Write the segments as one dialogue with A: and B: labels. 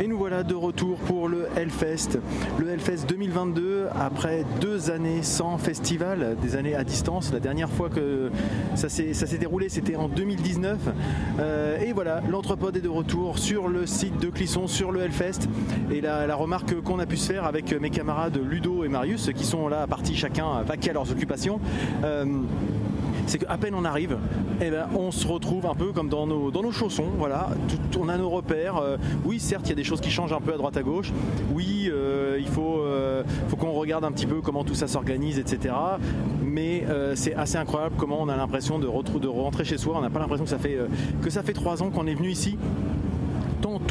A: Et nous voilà de retour pour le Hellfest. Le Hellfest 2022, après deux années sans festival, des années à distance. La dernière fois que ça s'est déroulé, c'était en 2019. Euh, et voilà, l'Entrepode est de retour sur le site de Clisson, sur le Hellfest. Et la, remarque qu'on a pu se faire avec mes camarades Ludo et Marius, qui sont là partis chacun vaquer à leurs occupations, euh, c'est qu'à peine on arrive, eh ben, on se retrouve un peu comme dans nos, dans chaussons. Voilà, on a nos repères. Euh, oui, certes, il y a des choses qui changent un peu à droite à gauche. Oui, euh, il faut, euh, faut qu'on regarde un petit peu comment tout ça s'organise, etc. Mais c'est assez incroyable comment on a l'impression de, de rentrer chez soi. On n'a pas l'impression que ça fait trois ans qu'on est venu ici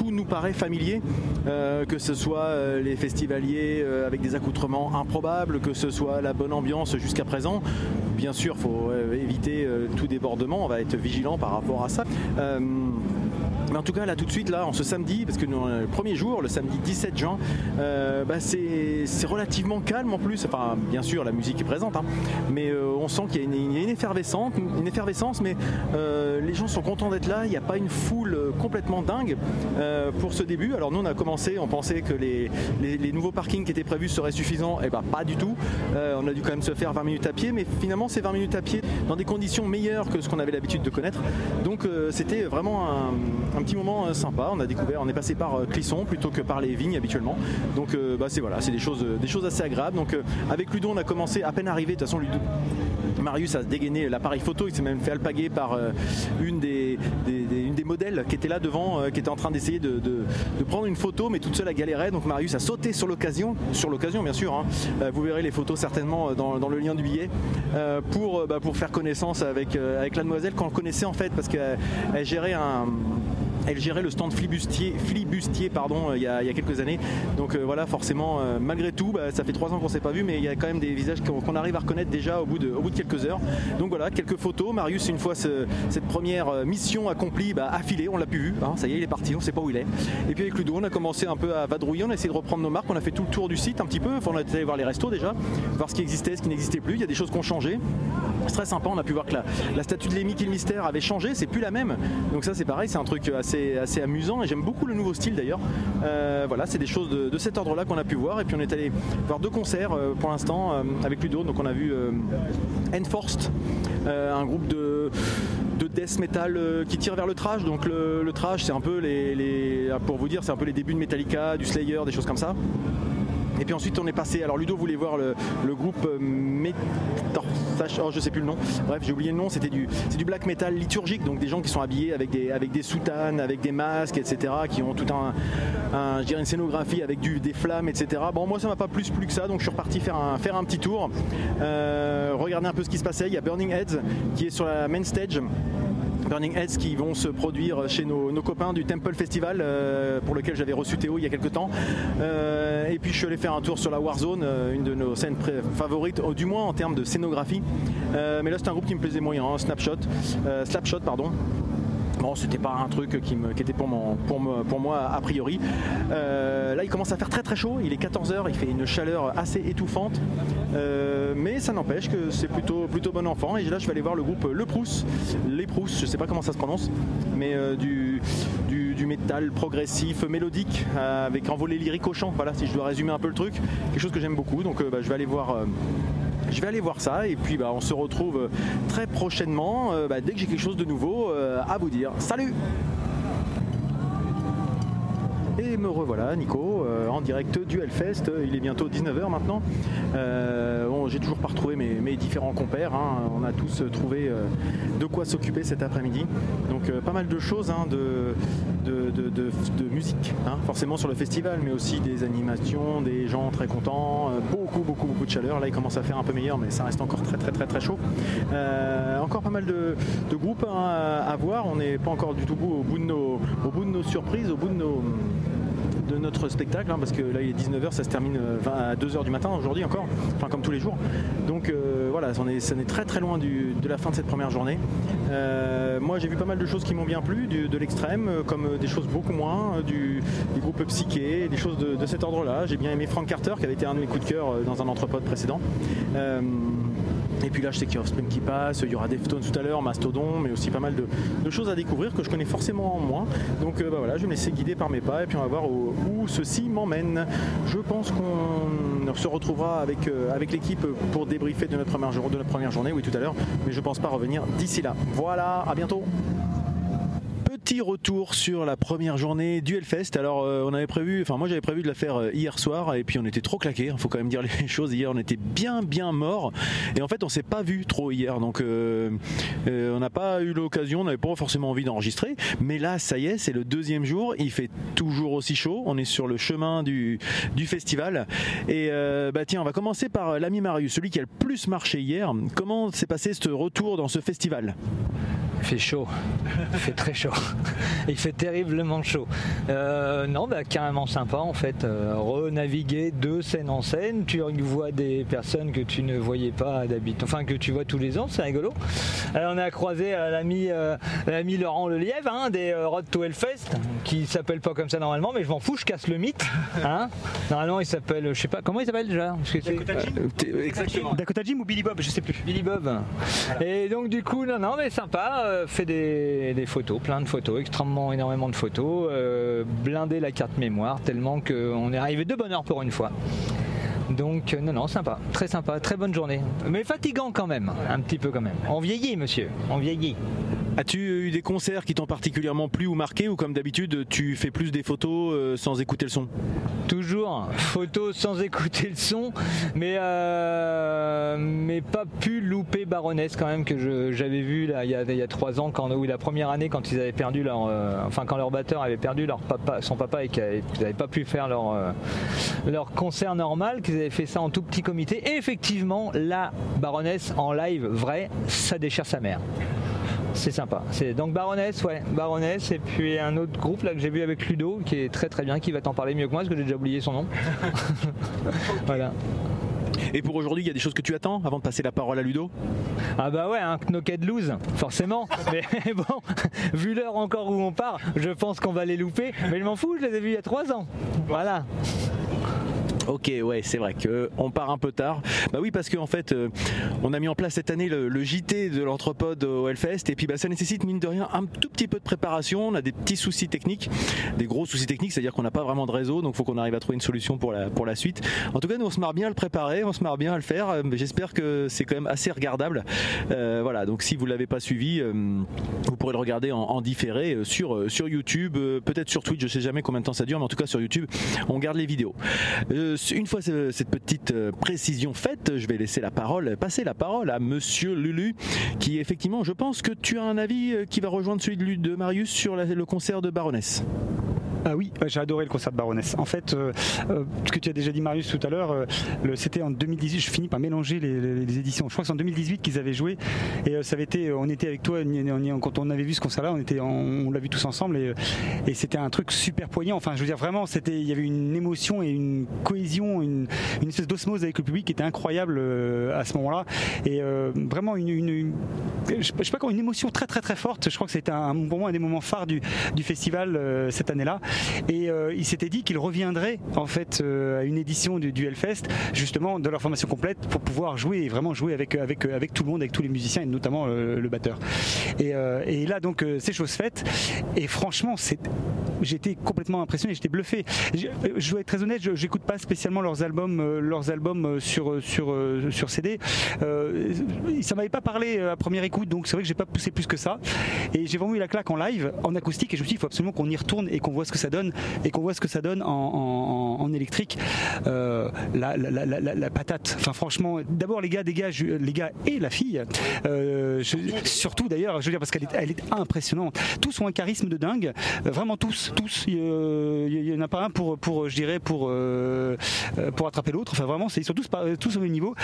A: tout nous paraît familier, euh, que ce soit euh, les festivaliers euh, avec des accoutrements improbables, que ce soit la bonne ambiance jusqu'à présent. Bien sûr, il faut éviter tout débordement, on va être vigilant par rapport à ça. Mais en tout cas, là, tout de suite, là, en ce samedi, parce que le premier jour, le samedi 17 juin, euh, bah, c'est relativement calme en plus. Enfin, bien sûr, la musique est présente, hein, mais euh, on sent qu'il y a une, une effervescence, une effervescence, mais euh, les gens sont contents d'être là. Il n'y a pas une foule complètement dingue pour ce début. Alors nous, on a commencé, on pensait que les, les- nouveaux parkings qui étaient prévus seraient suffisants. Et ben pas du tout. On a dû quand même se faire 20 minutes à pied, mais finalement, c'est 20 minutes à pied dans des conditions meilleures que ce qu'on avait l'habitude de connaître. Donc c'était vraiment un, un petit moment euh, sympa. On a découvert, on est passé par euh, Clisson plutôt que par les vignes habituellement. Donc euh, bah, c'est voilà, c'est des choses, des choses assez agréables. Donc avec Ludo, on a commencé à peine arrivé. De toute façon, Marius a dégainé l'appareil photo, il s'est même fait alpaguer par une, des, une des modèles qui était là devant, qui était en train d'essayer de, de- prendre une photo, mais toute seule elle galérait. Donc Marius a sauté sur l'occasion, sur l'occasion bien sûr. hein. Vous verrez les photos certainement dans, le lien du billet pour, bah, pour faire connaissance avec, avec la demoiselle qu'on connaissait en fait parce qu'elle elle gérait un elle gérait le stand flibustier, pardon, euh, il, y a, quelques années. Donc euh, voilà, forcément, euh, malgré tout, bah, ça fait trois ans qu'on ne s'est pas vu, mais il y a quand même des visages qu'on arrive à reconnaître déjà au bout, de, quelques heures. Donc voilà, quelques photos. Marius, une fois ce- cette première mission accomplie, bah, affilé, on l'a plus vu. hein, ça y est, il est parti, on ne sait pas où il est. Et puis avec Ludo, on a commencé un peu à vadrouiller, on a essayé de reprendre nos marques, on a fait tout le tour du site un petit peu. Enfin, on a été allé voir les restos déjà, voir ce qui existait, ce qui n'existait plus. Il y a des choses qui ont changé. C'est très sympa, on a pu voir que la, statue de Lémi qui le mystère avait changé, c'est plus la même. Donc ça c'est pareil, c'est un truc assez, assez amusant et j'aime beaucoup le nouveau style d'ailleurs. Euh, voilà, c'est des choses de, cet ordre-là qu'on a pu voir. Et puis on est allé voir deux concerts euh, pour l'instant euh, avec Ludo. Donc on a vu Enforced, un groupe de de death metal qui tire vers le trash. Donc le, le trash, c'est un peu les- pour vous dire, c'est un peu les débuts de Metallica, du Slayer, des choses comme ça. Et puis ensuite on est passé, alors Ludo voulait voir le, groupe euh, Métorsach, oh je sais plus le nom, bref j'ai oublié le nom, c'était du, black metal liturgique, donc des gens qui sont habillés avec des, soutanes, avec des masques, etc., qui ont tout un, je dirais une scénographie avec des flammes, etc. Bon moi ça m'a pas plus plus que ça, donc je suis reparti faire un, faire un petit tour, euh, regarder un peu ce qui se passait, il y a Burning Heads qui est sur la main stage. Heads qui vont se produire chez nos, copains du Temple Festival euh, pour lequel j'avais reçu Théo il y a quelques temps. Euh, et puis je suis allé faire un tour sur la Warzone, euh, une de nos scènes favorites, du moins en termes de scénographie. Mais là c'est un groupe qui me plaisait moyen, hein, Snapshot, Slapshot pardon. Bon, c'était pas un truc qui, me, qui était pour, moi a priori. Euh, là, il commence à faire très très chaud. Il est 14h, il fait une chaleur assez étouffante. Euh, mais ça n'empêche que c'est plutôt, plutôt bon enfant. Et là, je vais aller voir le groupe Le Prousse. Les Prousses, je sais pas comment ça se prononce, mais euh, du, du, métal progressif, mélodique, avec un volet lyrique au chant. Voilà, si je dois résumer un peu le truc. Quelque chose que j'aime beaucoup. Donc, bah, je vais aller voir. Je vais aller voir ça et puis bah, on se retrouve euh, très prochainement euh, bah, dès que j'ai quelque chose de nouveau euh, à vous dire. Salut et me revoilà, Nico, euh, en direct du Hellfest. Il est bientôt 19h maintenant. Euh, bon, J'ai toujours pas retrouvé mes, différents compères. hein. On a tous trouvé euh, de quoi s'occuper cet après-midi. Donc euh, pas mal de choses hein, de, musique, hein, forcément sur le festival, mais aussi des animations, des gens très contents, euh, beaucoup, beaucoup, beaucoup de chaleur. Là, il commence à faire un peu meilleur, mais ça reste encore très, très, très, très chaud. Euh, encore pas mal de, groupes à, à voir. On n'est pas encore du tout au bout de nos, au bout de nos surprises, au bout de nos notre spectacle hein, parce que là il est 19h ça se termine euh, 20 à 2h du matin aujourd'hui encore enfin comme tous les jours. Donc euh, voilà ça est très très loin du- de la fin de cette première journée. Euh, moi j'ai vu pas mal de choses qui m'ont bien plu de l'extrême comme des choses beaucoup moins du, du groupe psyché des choses de, cet ordre là j'ai bien aimé Frank Carter qui avait été un de mes coups de cœur dans un entrepôt précédent Et puis là, je sais qu'il y a Offspring qui passe, il y aura Deftones tout à l'heure, Mastodon, mais aussi pas mal de, choses à découvrir que je connais forcément moins. Donc bah voilà, je vais me laisser guider par mes pas et puis on va voir où, ceci m'emmène. Je pense qu'on se retrouvera avec, avec l'équipe pour débriefer de notre, première, journée, oui tout à l'heure, mais je pense pas revenir d'ici là. Voilà, à bientôt petit retour sur la première journée du Hellfest. Alors, euh, on avait prévu, enfin, moi j'avais prévu de la faire euh, hier soir et puis on était trop claqués. Il hein, faut quand même dire les choses. Hier, on était bien, bien mort et en fait, on s'est pas vu trop hier. Donc, euh, on n'a pas eu l'occasion, on n'avait pas forcément envie d'enregistrer. Mais là, ça y est, c'est le deuxième jour. Il fait toujours aussi chaud. On est sur le chemin du, du festival. Et bah tiens, on va commencer par l'ami Marius, celui qui a le plus marché hier. Comment s'est passé ce retour dans ce festival?
B: Il fait chaud, il fait très chaud, il fait terriblement chaud. Euh, non, bah, carrément sympa en fait. Euh, renaviguer de scène en scène, tu vois des personnes que tu ne voyais pas d'habitude, enfin que tu vois tous les ans, c'est rigolo. Alors, on a croisé euh, l'ami, l'ami Laurent Lelièvre hein, des Road to Hellfest, qui s'appelle pas comme ça normalement, mais je m'en fous, je casse le mythe. Hein. Normalement, il s'appelle, je sais pas, comment il s'appelle déjà?
C: Dakota Jim Exactement. Dakota Jim ou Billy Bob, je sais plus.
B: Billy Bob. Et donc du coup, non, non, mais sympa. Fait des, photos, plein de photos, extrêmement énormément de photos, euh, blindé la carte mémoire tellement qu'on est arrivé de bonne heure pour une fois. Donc euh, non non sympa, très sympa, très bonne journée. Mais fatigant quand même, un petit peu quand même. On vieillit monsieur, on vieillit.
A: As-tu eu des concerts qui t'ont particulièrement plu ou marqué ou comme d'habitude tu fais plus des photos euh, sans écouter le son?
B: Toujours photos sans écouter le son, mais euh, mais pas pu louper Baroness quand même que j'avais vu là il y, a, trois ans quand ou la première année quand ils avaient perdu leur euh, enfin quand leur batteur avait perdu leur papa son papa et qu'ils n'avaient pas pu faire leur leur concert normal qu'ils avaient fait ça en tout petit comité. Et effectivement la Baroness en live vrai ça déchire sa mère c'est sympa. C'est donc Baroness, ouais, Baroness, et puis un autre groupe là que j'ai vu avec Ludo, qui est très très bien, qui va t'en parler mieux que moi, parce que j'ai déjà oublié son nom. voilà.
A: Et pour aujourd'hui, il y a des choses que tu attends avant de passer la parole à Ludo?
B: Ah bah ouais, un knocked lose, forcément. mais bon, vu l'heure encore où on part, je pense qu'on va les louper. Mais je m'en fous, je les ai vus il y a trois ans. Voilà.
A: Ok, ouais, c'est vrai que on part un peu tard. Bah oui, parce qu'en fait, euh, on a mis en place cette année le, JT de l'anthropode au Hellfest, et puis bah, ça nécessite mine de rien un tout petit peu de préparation. On a des petits soucis techniques, des gros soucis techniques, c'est-à-dire qu'on n'a pas vraiment de réseau, donc faut qu'on arrive à trouver une solution pour la pour la suite. En tout cas, nous on se marre bien à le préparer, on se marre bien à le faire. Euh, J'espère que c'est quand même assez regardable. Euh, voilà, donc si vous l'avez pas suivi, vous pourrez le regarder en, différé sur sur YouTube, peut-être sur Twitch. Je sais jamais combien de temps ça dure, mais en tout cas sur YouTube, on garde les vidéos une fois cette petite euh, précision faite, je vais laisser la parole, passer la parole à Monsieur Lulu, qui effectivement, je pense que tu as un avis euh, qui va rejoindre celui de Marius sur le concert de Baroness.
C: Ah oui, j'ai adoré le concert de Baroness. En fait, euh, euh, ce que tu as déjà dit Marius tout à l'heure, euh, c'était en 2018. Je finis par mélanger les, éditions. Je crois que c'est en 2018 qu'ils avaient joué et ça avait été. On était avec toi quand on avait vu ce concert-là. On était, on, l'a vu tous ensemble et, c'était un truc super poignant. Enfin, je veux dire vraiment, c'était, il y avait une émotion et une cohésion, une, espèce d'osmose avec le public qui était incroyable à ce moment-là et vraiment une, je, sais pas comment, une émotion très très très forte. Je crois que c'était un, pour moi un des moments phares du, du festival cette année-là. Et euh, il s'était dit qu'il reviendrait en fait euh, à une édition du, du, Hellfest, justement de leur formation complète pour pouvoir jouer et vraiment jouer avec, avec, avec tout le monde, avec tous les musiciens et notamment euh, le, batteur. Et, là donc c'est chose faite. Et franchement, j'étais complètement impressionné, j'étais bluffé. Je, je, dois être très honnête, je n'écoute pas spécialement leurs albums, leurs albums sur, sur, sur CD. Euh, ça m'avait pas parlé à première écoute, donc c'est vrai que j'ai pas poussé plus que ça. Et j'ai vraiment eu la claque en live, en acoustique, et je me suis dit, il faut absolument qu'on y retourne et qu'on voit ce que ça donne et qu'on voit ce que ça donne en, électrique, euh, la, patate. Enfin, franchement, d'abord les gars les gars et la fille. Euh, surtout d'ailleurs, je veux dire parce qu'elle est, impressionnante. Tous ont un charisme de dingue, vraiment tous, tous. Il n'y en a pas un pour, pour je dirais, pour euh, pour attraper l'autre. Enfin, vraiment, ils sont tous, tous au même niveau.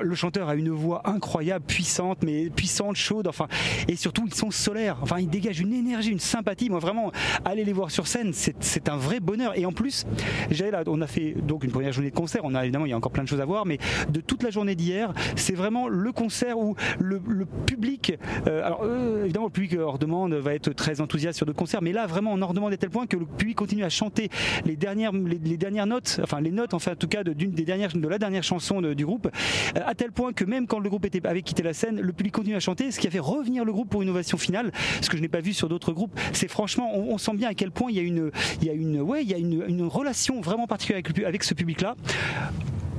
C: Le chanteur a une voix incroyable, puissante, mais puissante, chaude. Enfin, et surtout, ils sont solaires. Enfin, ils dégagent une énergie, une sympathie. Moi, vraiment, aller les voir sur scène, c'est un vrai bonheur. Et en plus, là, on a fait donc une première journée de concert. On a évidemment, il y a encore plein de choses à voir, mais de toute la journée d'hier, c'est vraiment le concert où le, public, euh, alors euh, évidemment, le public hors demande va être très enthousiaste sur d'autres concerts, mais là, vraiment, on hors demande à tel point que le public continue à chanter les dernières, les, dernières notes, enfin les notes, enfin en tout cas d'une des dernières, de la dernière chanson du groupe, euh, à tel point que même quand le groupe avait quitté la scène, le public continue à chanter, ce qui a fait revenir le groupe pour une ovation finale, ce que je n'ai pas vu sur d'autres groupes. C'est franchement, on, sent bien à quel point il y a une, il y a une, ouais, il y a une, une relation vraiment particulière avec, avec ce public-là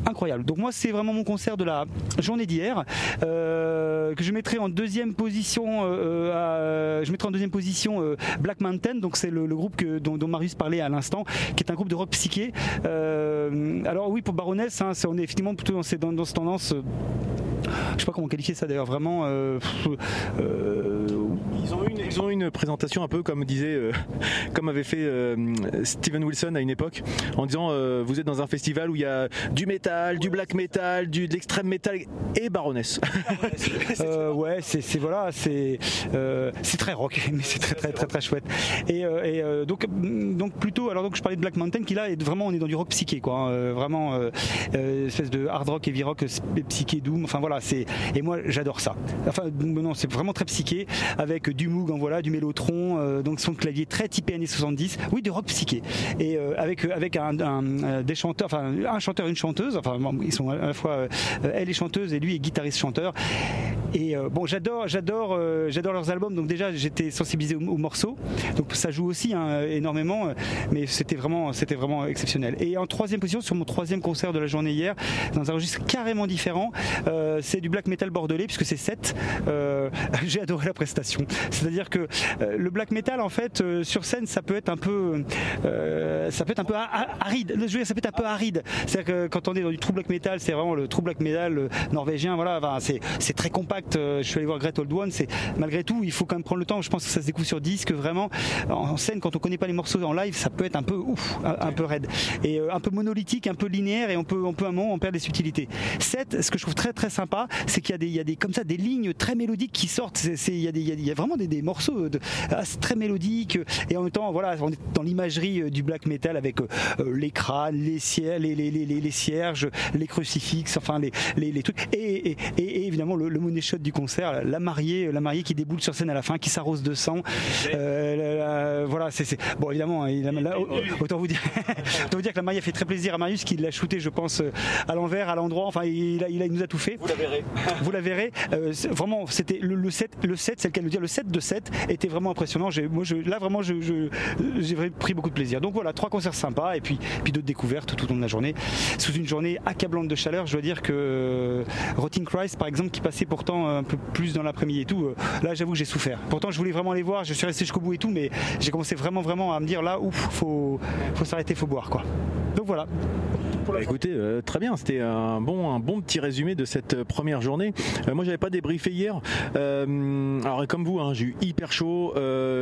C: incroyable. Donc moi c'est vraiment mon concert de la journée d'hier euh, que je mettrai en deuxième position. Euh, je mettrai en deuxième position euh, Black Mountain. Donc c'est le, groupe que, dont, Marius parlait à l'instant, qui est un groupe de rock psyché. alors oui pour Baroness, hein, on est effectivement plutôt dans, dans, dans cette tendance je sais pas comment qualifier ça d'ailleurs, vraiment. Euh,
A: euh, ils, ont une, ils, ont une, présentation un peu comme disait, euh, comme avait fait Steven Wilson à une époque, en disant vous êtes dans un festival où il y a du métal, du black metal, du, de l'extrême metal et Baroness.
C: ouais, c'est voilà, c'est c'est très rock, mais c'est très très très très chouette. Et, donc donc plutôt, alors donc je parlais de Black Mountain qui là est vraiment on est dans du rock psyché quoi, hein, vraiment espèce de hard rock, heavy rock, psyché doom, enfin voilà et moi j'adore ça. Enfin non, c'est vraiment très psyché avec du Moog, en voilà, du Mélotron, euh, donc son clavier très typé années 70. Oui, du rock psyché. Et euh, avec euh, un, chanteur, une chanteuse. Enfin ils sont à la fois elle est chanteuse et lui est guitariste chanteur. Et bon, j'adore, j'adore, j'adore leurs albums. Donc déjà j'étais sensibilisé aux, morceaux. Donc ça joue aussi hein, énormément, mais c'était vraiment, exceptionnel. Et en troisième position sur mon troisième concert de la journée hier, dans un registre carrément différent c'est du black metal bordelais puisque c'est 7. Euh, j'ai adoré la prestation. C'est-à-dire que euh, le black metal en fait euh, sur scène ça peut être un peu ça peut être un peu aride. Je veux dire, ça peut être un peu aride. C'est-à-dire que quand on est dans du true black metal, c'est vraiment le true black metal norvégien. Voilà, c'est très compact. Je suis allé voir Great Old One. C'est malgré tout, il faut quand même prendre le temps. Je pense que ça se découvre sur disque. Vraiment, en scène, quand on connaît pas les morceaux en live, ça peut être un peu ouf, un, peu raide et un peu monolithique, un peu linéaire et on peut, on peut un moment on perd des subtilités. 7, ce que je trouve très très sympa, c'est qu'il y a des, il y a des comme ça des lignes très mélodiques qui sortent. Il, y a des, il y a vraiment des, morceaux de, ah, très mélodiques et en même temps, voilà, on est dans l'imagerie euh, du black metal avec euh, euh, les crânes, les, les, les, les, cierges, les crucifixes, enfin les, les, trucs et, et, et, évidemment le, le money shot du concert, la mariée, la mariée qui déboule sur scène à la fin, qui s'arrose de sang. voilà, c'est, bon évidemment, hein, autant vous dire, autant vous dire que la mariée a fait très plaisir à Marius qui l'a shooté, je pense, à l'envers, à l'endroit. Enfin, il, a, il, nous a tout fait.
A: Vous la verrez.
C: Vous la verrez. Euh, vraiment, c'était le, le, 7, le 7, c'est le cas de dire. Le 7 de 7 était vraiment impressionnant. Moi, là, vraiment, j'ai pris beaucoup de plaisir. Donc voilà, trois concerts sympas et puis, puis d'autres découvertes tout au long de la journée. Sous une journée accablante de chaleur, je dois dire que euh, Rotting Christ, par exemple, qui passait pourtant un peu plus dans l'après-midi et tout, euh, là, j'avoue j'ai souffert. Pourtant, je voulais vraiment les voir. Je suis resté jusqu'au bout et tout, mais j'ai commencé vraiment, vraiment à me dire là, ouf, faut, faut s'arrêter, faut boire, quoi. Donc voilà.
A: Bah, écoutez, euh, très bien, c'était un bon, un bon petit résumé de cette première journée. Euh, moi, j'avais pas débriefé hier. alors, comme vous, hein, j'ai eu hyper chaud.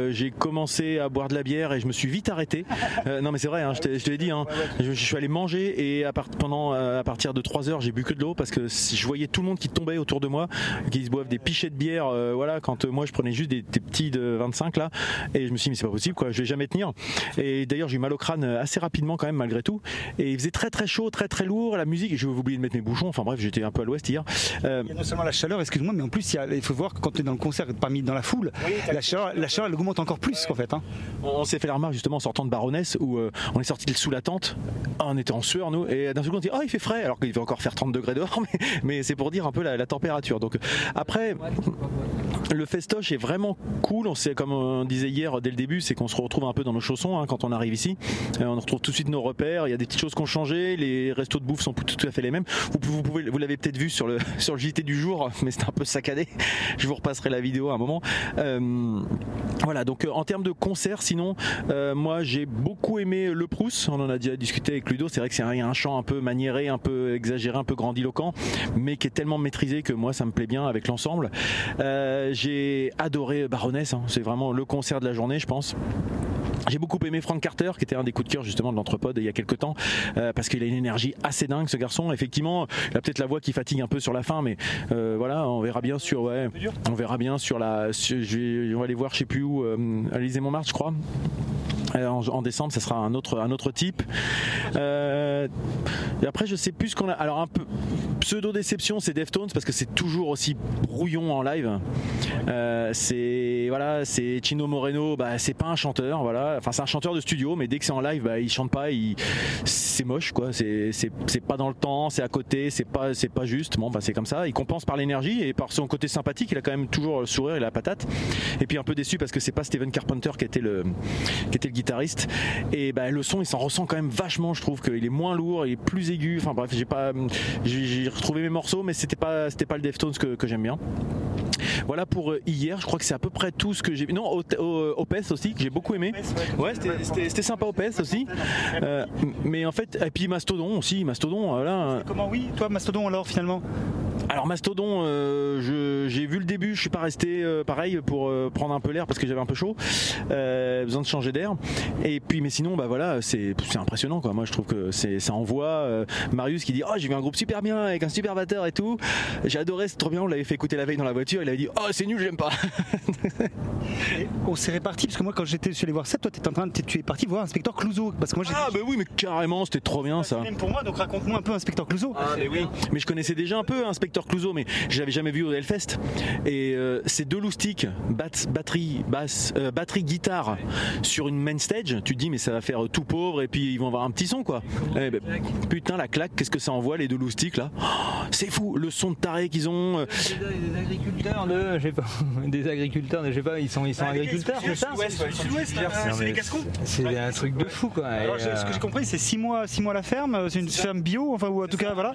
A: j'ai commencé à boire de la bière et je me suis vite arrêté. non, mais c'est vrai, hein, je te l'ai dit. Hein, je, suis allé manger et à pendant à partir de 3 heures, j'ai bu que de l'eau parce que je voyais tout le monde qui tombait autour de moi, qui se boivent des pichets de bière. voilà, quand moi je prenais juste des, petits de 25 là, et je me suis dit mais c'est pas possible, quoi, je vais jamais tenir. Et d'ailleurs, j'ai eu mal au crâne assez rapidement quand même malgré tout. Et il faisait très très chaud, très très lourd, la musique, et je vais oublier de mettre mes bouchons, enfin bref, j'étais un peu à l'ouest hier.
C: Euh, il y a non seulement la chaleur, excuse-moi, mais en plus, il, faut voir que quand tu es dans le concert, parmi dans la foule, la, chaleur, la chaleur, elle augmente encore plus, en fait. Hein.
A: On, s'est fait la remarque justement en sortant de Baroness, où euh, on est sorti sous la tente, on était en sueur, nous, et d'un seul coup, on dit, oh, il fait frais, alors qu'il va encore faire 30 degrés dehors, mais, c'est pour dire un peu la, température. Donc après, le festoche est vraiment cool. On sait, comme on disait hier dès le début, c'est qu'on se retrouve un peu dans nos chaussons hein, quand on arrive ici. Euh, on retrouve tout de suite nos repères. Il y a des petites choses qui ont changé. Les restos de bouffe sont tout à fait les mêmes. Vous, pouvez, vous l'avez peut-être vu sur le sur le JT du jour, mais c'est un peu saccadé. Je vous repasserai la vidéo à un moment. Euh, voilà. Donc euh, en termes de concert, sinon, moi j'ai beaucoup aimé Le Proust. On en a déjà discuté avec Ludo. C'est vrai que c'est un, un chant un peu maniéré, un peu exagéré, un peu grandiloquent, mais qui est tellement maîtrisé que moi ça me plaît bien avec l'ensemble. j'ai adoré Baroness. Hein. C'est vraiment le concert de la journée, je pense. J'ai beaucoup aimé Frank Carter, qui était un des coups de cœur justement de l'entrepode il y a quelques temps, euh, parce qu'il a une énergie assez dingue ce garçon. Effectivement, il a peut-être la voix qui fatigue un peu sur la fin, mais euh, voilà, on verra bien sur, ouais, on verra bien sur la, je vais, on va aller voir, je sais plus où, euh, Montmartre, je crois. En, décembre, ça sera un autre, un autre type. Euh, après, je sais plus ce qu'on a. Alors, un peu pseudo déception, c'est Deftones parce que c'est toujours aussi brouillon en live. Euh, c'est voilà, c'est Chino Moreno. Bah, c'est pas un chanteur, voilà. Enfin, c'est un chanteur de studio, mais dès que c'est en live, bah, il chante pas. Il... C'est moche, quoi. C'est pas dans le temps, c'est à côté, c'est pas c'est pas juste. Bon, bah, c'est comme ça. Il compense par l'énergie et par son côté sympathique. Il a quand même toujours le sourire et la patate. Et puis un peu déçu parce que c'est pas Steven Carpenter qui était le qui était le guitariste. Et bah, le son, il s'en ressent quand même vachement. Je trouve qu'il est moins lourd, il est plus aigu. Enfin bref, j'ai pas, j'ai retrouvé mes morceaux, mais c'était pas, c'était pas le Deftones que, que j'aime bien. Voilà pour euh, hier. Je crois que c'est à peu près tout ce que j'ai. Non, Op- au- Opeth aussi que j'ai beaucoup aimé. Ouais, c'était sympa Opeth aussi. Euh, mais en fait, et puis Mastodon aussi. Mastodon, voilà.
C: Comment oui Toi, Mastodon, alors finalement?
A: Alors Mastodon, euh, je- j'ai vu le début, je suis pas resté euh, pareil pour euh, prendre un peu l'air parce que j'avais un peu chaud, euh, besoin de changer d'air. Et puis mais sinon bah voilà, c'est c'est impressionnant quoi. Moi je trouve que c'est ça envoie. euh, Marius qui dit oh j'ai vu un groupe super bien avec un super batteur et tout. J'ai adoré, c'est trop bien. On l'avait fait écouter la veille dans la voiture. Il avait dit oh c'est nul, j'aime pas.
C: Et On s'est répartis parce que moi, quand j'étais suis allé voir ça, toi, t'es en train de, tu es parti voir Inspecteur Clouseau parce que moi, j'ai
A: ah bah oui mais carrément, c'était trop bien ça.
C: même pour moi, donc raconte-moi un peu Inspecteur Clouseau.
A: mais oui. Mais je connaissais déjà un peu Inspecteur Clouseau, mais je l'avais jamais vu au Hellfest. Et euh, c'est deux loustiques, bat- batterie, basse, euh, batterie, guitare sur une main stage. Tu te dis mais ça va faire tout pauvre et puis ils vont avoir un petit son quoi. Eh ben, putain la claque, qu'est-ce que ça envoie les deux loustiques là? Oh, C'est fou, le son de taré qu'ils ont. euh,
B: Des agriculteurs de, je sais pas, des agriculteurs, de, je sais pas, ils sont, ils sont agriculteurs, c'est ça? Non, mais C'est un truc de fou quoi.
C: Alors, j'ai- ce que j'ai
B: euh,
C: compris, c'est 6 mois, six mois la ferme, c'est une ferme bio, enfin, ou en tout cas, voilà.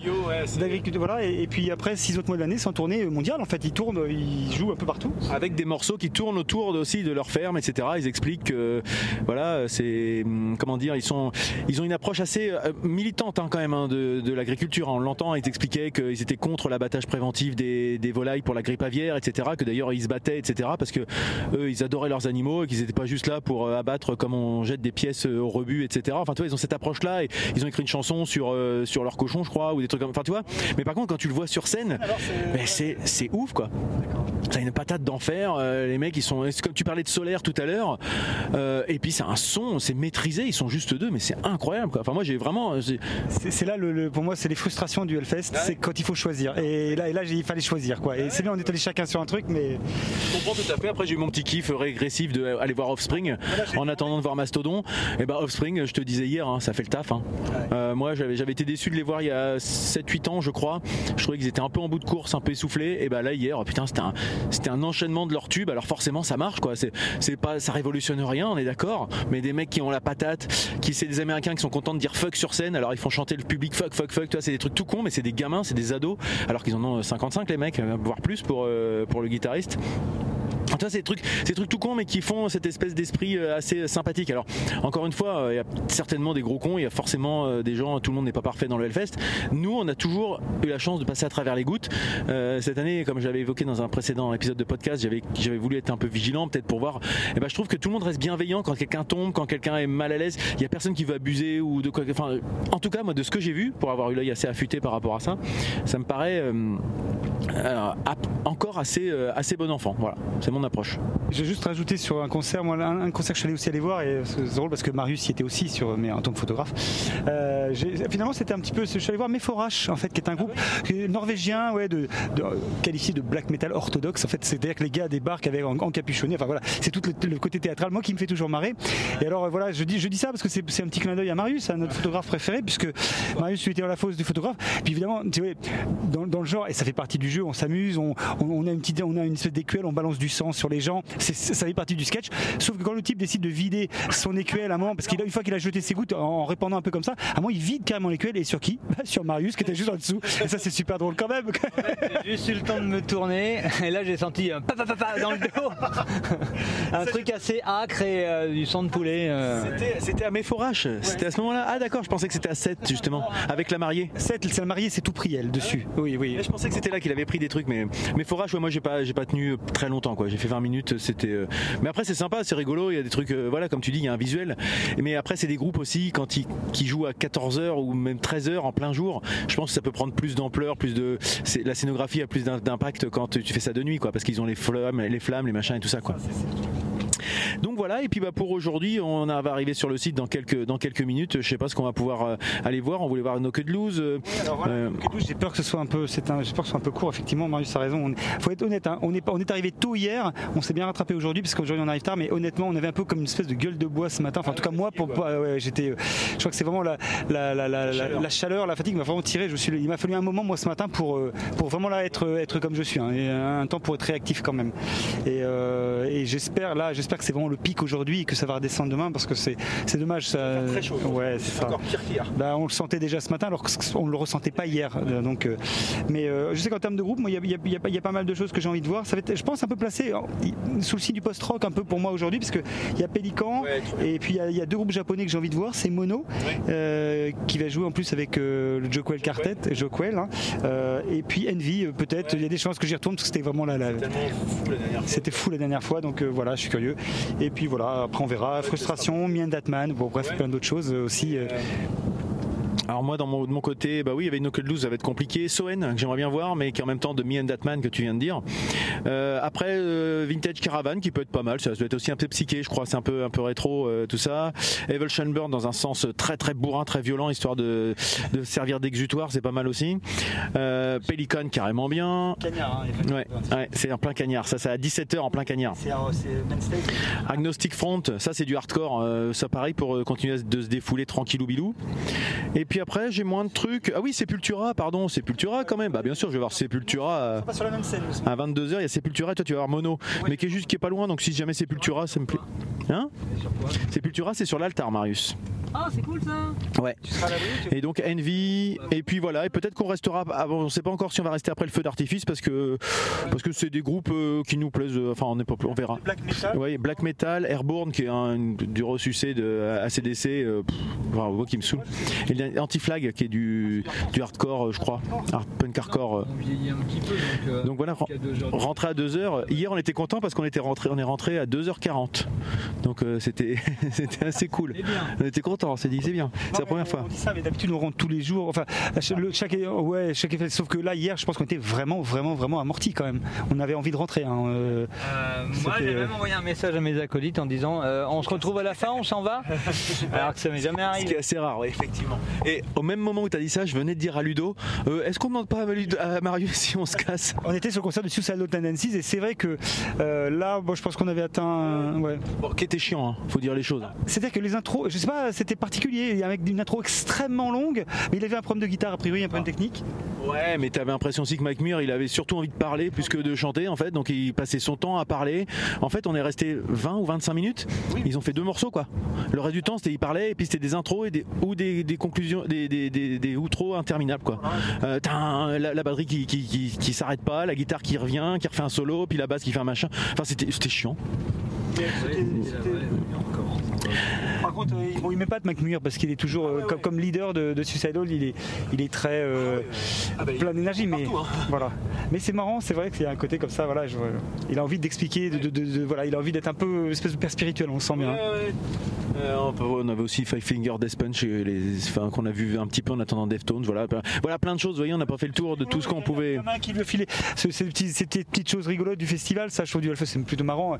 C: D'agriculture, voilà, et, et puis après 6 autres mois de l'année, c'est en tournée mondiale, en fait, ils tournent, ils jouent un peu partout.
A: avec des morceaux qui tournent autour aussi de leur ferme, etc. Ils expliquent que voilà, c'est hum, comment dire, ils sont, ils ont une approche assez euh, militante hein, quand même hein, de, l'agriculture. On l'entend, ils expliquaient qu'ils étaient contre l'abattage préventif des, volailles pour la grippe aviaire, etc. Que d'ailleurs ils se battaient, etc. Parce que eux, ils adoraient leurs animaux et qu'ils n'étaient pas juste là pour euh, abattre comme on jette des pièces euh, au rebut, etc. Enfin, tu vois, ils ont cette approche-là et ils ont écrit une chanson sur euh, sur leurs cochons, je crois, ou des trucs comme. Enfin, tu vois. Mais par contre, quand tu le vois sur scène, ben, c'est c'est ouf, quoi. Ça a une patate d'enfer. euh, les mecs, ils sont. Comme tu parlais de solaire tout à l'heure. euh, et puis c'est un son, c'est maîtrisé. Ils sont juste deux, mais c'est incroyable. Quoi. Enfin, moi, j'ai vraiment. euh, j'ai-
C: C'est c'est là, le, le- pour moi, c'est les frustrations du Hellfest, c'est quand il faut choisir. Et là, et là j'ai- il fallait choisir, quoi. Et c'est bien, on est allé chacun sur un truc, mais
A: Je comprends tout à fait. Après, j'ai eu mon petit kiff régressif de aller voir Offspring en attendant de voir Mastodon. Et bah, Offspring, je te disais hier, hein, ça fait le taf. hein. Euh, moi, j'avais j'avais été déçu de les voir il y a 7-8 ans, je crois. Je trouvais qu'ils étaient un peu en bout de course, un peu essoufflés. Et bah là, hier, putain, c'était un, c'était un enchaînement de leurs tubes. Alors forcément, ça marche, quoi. C'est, c'est pas, ça révolutionne rien, on est d'accord. Mais des mecs qui ont la patate, qui c'est des Américains qui sont contents de dire fuck sur scène. Alors ils font chanter le public fuck, fuck, fuck. Tu vois, c'est des trucs tout cons, mais c'est des gamins, c'est des ados. Alors qu'ils en ont 55 les mecs, euh, voire plus pour euh, pour le guitariste. Tu vois, des trucs, des trucs tout cons, mais qui font cette espèce d'esprit euh, assez sympathique. Alors, encore une fois, euh, il y a certainement des gros cons, il y a forcément euh, des gens, tout le monde n'est pas parfait dans le Hellfest. Nous, on a toujours eu la chance de passer à travers les gouttes. Euh, cette année, comme j'avais évoqué dans un précédent épisode de podcast, j'avais, j'avais voulu être un peu vigilant, peut-être pour voir. Et ben, je trouve que tout le monde reste bienveillant quand quelqu'un tombe, quand quelqu'un est mal à l'aise. Il y a personne qui veut abuser ou de quoi. Enfin, en tout cas, moi, de ce que j'ai vu, pour avoir eu l'œil assez affûté par rapport à ça, ça me paraît euh, encore assez, euh, assez bon enfant. Voilà, approche.
C: j'ai juste rajouté sur un concert, un, concert que je suis allé aussi aller voir, et c'est drôle parce que Marius y était aussi, sur, mais en tant que photographe. Euh, finalement, c'était un petit peu, je suis allé voir Meforash, en fait, qui est un groupe norvégien, ouais, de, qualifié de black metal orthodoxe. En fait, c'est-à-dire que les gars débarquent avec en, encapuchonnés. Enfin voilà, c'est tout le, côté théâtral, moi qui me fait toujours marrer. Et alors euh, voilà, je dis, je dis ça parce que c'est un petit clin d'œil à Marius, à notre photographe préféré, puisque Marius lui était dans la fosse du photographe. Puis évidemment, dans, le genre, et ça fait partie du jeu, on s'amuse, on a une petite, on a une espèce d'écuelle, on balance du sang sur les gens. C'est- ça fait partie du sketch. Sauf que quand le type décide de vider son écuelle à un moment, parce qu'une fois qu'il a jeté ses gouttes en, répandant un peu comme ça, à un moment il vide carrément l'écuelle et sur qui? Bah, Sur Marius qui était juste en dessous. Et ça c'est super drôle quand même.
B: J'ai juste eu le temps de me tourner et là j'ai senti un pa, pa, pa, pa dans le dos. un truc assez acre et euh, du sang de poulet. euh.
A: C'était- C'était à Méforache, c'était à ce moment-là. Ah d'accord, je pensais que c'était à 7 justement, avec la mariée.
C: C'est c'est la mariée, c'est tout pris elle dessus. Oui, oui.
A: Je pensais que c'était là qu'il avait pris des trucs, mais Méforache, ouais, moi j'ai pas, j'ai pas tenu très longtemps quoi. J'ai fait 20 minutes, c'était. euh, Mais après c'est sympa, c'est rigolo, il y a des trucs, euh, voilà, comme tu dis, il y a un visuel. Mais après c'est des groupes aussi quand ils qui jouent à 14h ou même 13h en plein jour. Je pense que ça peut prendre plus d'ampleur, plus de. La scénographie a plus d'im- d'impact quand tu fais ça de nuit quoi, parce qu'ils ont les flammes, les flammes, les machins et tout ça quoi. Donc voilà, et puis bah, pour aujourd'hui, on va arriver sur le site dans quelques, dans quelques minutes. Je sais pas ce qu'on va pouvoir euh, aller voir. On voulait voir No Cut Loose. euh, euh,
C: J'ai peur que ce soit un peu, c'est un, j'ai peur que ce soit un peu court. Effectivement, Marius a raison. Il faut être honnête. hein. On est, on est arrivé tôt hier. On s'est bien rattrapé aujourd'hui parce qu'aujourd'hui on arrive tard. Mais honnêtement, on avait un peu comme une espèce de gueule de bois ce matin. Enfin, en tout cas moi, pour, ouais, j'étais. euh, Je crois que c'est vraiment la, la, la, la, chaleur, la fatigue m'a vraiment tiré. Je suis, il m'a fallu un moment moi ce matin pour, euh, pour vraiment là être, être comme je suis. hein, et un temps pour être réactif quand même. Et, et j'espère là, j'espère que c'est vraiment le pic aujourd'hui et que ça va redescendre demain parce que c'est, c'est dommage. Ça,
A: très chaud.
C: Ouais, c'est ça.
A: pire qu'hier.
C: Bah, on le sentait déjà ce matin alors qu'on ne le ressentait pas hier. Euh, Donc, euh, mais euh, je sais qu'en termes de groupe, il y a, y y pas- il y a pas mal de choses que j'ai envie de voir. Ça va être, je pense, un peu placé sous le signe du post-rock un peu pour moi aujourd'hui, parce qu'il y a Pélican
A: Ouais,
C: et puis il y, a, deux groupes japonais que j'ai envie de voir. C'est Mono euh, qui va jouer en plus avec le Joquel Quartet, Joquel, hein. Et puis Envy peut-être. Il y a des chances que j'y retourne parce que c'était vraiment la, la- c'était fou la dernière fois, donc voilà, je suis curieux. Et puis voilà, après on verra. Frustration, and Datman, bon bref, plein d'autres choses euh, aussi. Euh,
A: Alors moi, dans mon, de mon côté, bah oui, avec No Cut Loose, ça va être compliqué. Soen, que j'aimerais bien voir, mais qui est en même temps de Me and Datman que tu viens de dire. Euh, après, euh, Vintage Caravan, qui peut être pas mal. Ça doit être aussi un peu psyché, je crois. C'est un peu, un peu rétro, euh, tout ça. Evil Burn dans un sens très, très bourrin, très violent, histoire de, de servir d'exutoire. C'est pas mal aussi. Euh, Pelican, carrément bien.
C: Cagnard, hein,
A: Ouais, ouais c'est en plein cagnard. Ça, c'est à 17h en plein cagnard.
C: C'est stage.
A: Agnostic Front, ça c'est du hardcore, euh, ça pareil pour euh, continuer de se défouler tranquillou bilou. Et puis après j'ai moins de trucs. Ah oui Sepultura, pardon, Sepultura quand même. Bah bien sûr je vais voir Sepultura euh,
C: Pas sur la même scène aussi.
A: à 22h, il y a Sepultura et toi tu vas voir Mono, mais qui est juste qui est pas loin donc si jamais Sepultura ça me plaît. Hein Sepultura c'est sur l'altar Marius.
B: Ah, c'est cool ça
A: Ouais. Et donc Envy et puis voilà et peut-être qu'on restera avant on sait pas encore si on va rester après le feu d'artifice parce que parce que c'est des groupes euh, qui nous plaisent euh, enfin on est pas on verra.
C: Black Metal.
A: Oui, Black Metal, Airborne qui est un du ressucé de ACDC, euh, pff, enfin, moi qui me saoule. Et Anti-Flag qui est du, du hardcore, euh, je crois, Hard- punk hardcore. euh.
B: On vieillit un petit peu donc. euh,
A: Donc voilà,
B: jusqu'à deux heures.
A: rentré à 2h. Hier on était content parce qu'on était rentré, on est rentré à 2h40. Donc euh, c'était c'était assez cool.
B: C'est.
A: On était content, on s'est dit c'est bien, c'est la première fois.
C: On dit ça, mais d'habitude on rentre tous les jours. Enfin, chaque, ouais, chaque effet. Sauf que là, hier, je pense qu'on était vraiment, vraiment, vraiment amorti quand même. On avait envie de rentrer. hein, euh,
B: Euh, moi, j'ai même envoyé un message à mes acolytes en disant euh, on se retrouve à la fin, on s'en va Alors que ça m'est jamais arrivé.
A: est assez rare, ouais, effectivement. Et au même moment où tu as dit ça, je venais de dire à Ludo euh, est-ce qu'on ne demande pas à, Ludo- à Marius si on se casse?
C: On était sur le concert de Suicidal Tendencies et c'est vrai que euh, là, bon, je pense qu'on avait atteint. ouais.
A: Bon, qui était chiant, hein, faut dire les choses.
C: C'est-à-dire que les intros, je sais pas, c'était particulier. Il y avait une intro extrêmement longue, mais il avait un problème de guitare, a priori, un problème technique.
A: Ouais, mais t'avais l'impression aussi que Mike Muir, il avait surtout envie de parler plus que de chanter, en fait. Donc il passait son temps à parler. En fait, on est resté 20 ou 25 minutes. Ils ont fait deux morceaux, quoi. Le reste du temps, c'était il parlait et puis c'était des intros et des, ou des, des conclusions, des, des, des, des outros interminables, quoi. Euh, t'as la, la batterie qui, qui, qui, qui s'arrête pas, la guitare qui revient, qui refait un solo, puis la basse qui fait un machin. Enfin, c'était c'était chiant.
C: Par contre, euh, bon, il met pas de McMuir parce qu'il est toujours euh, comme, comme leader de, de Suicidal, il est, il est très euh, plein d'énergie, mais voilà. Mais c'est marrant, c'est vrai qu'il y a un côté comme ça, voilà. je- il a envie d'expliquer, de, de- de- de- voilà, il a envie d'être un peu espèce de père spirituel, on le sent bien.
A: Euh, on, peut- on avait aussi Five Finger Death Punch enfin, qu'on a vu un petit peu en attendant Deftones. Voilà, voilà plein de choses. Vous voyez, on n'a pas fait le tour de tout ce qu'on pouvait.
C: Qui filé ce- ces, petites, choses rigolotes du festival. Ça, je trouve du Alpha, c'est plutôt marrant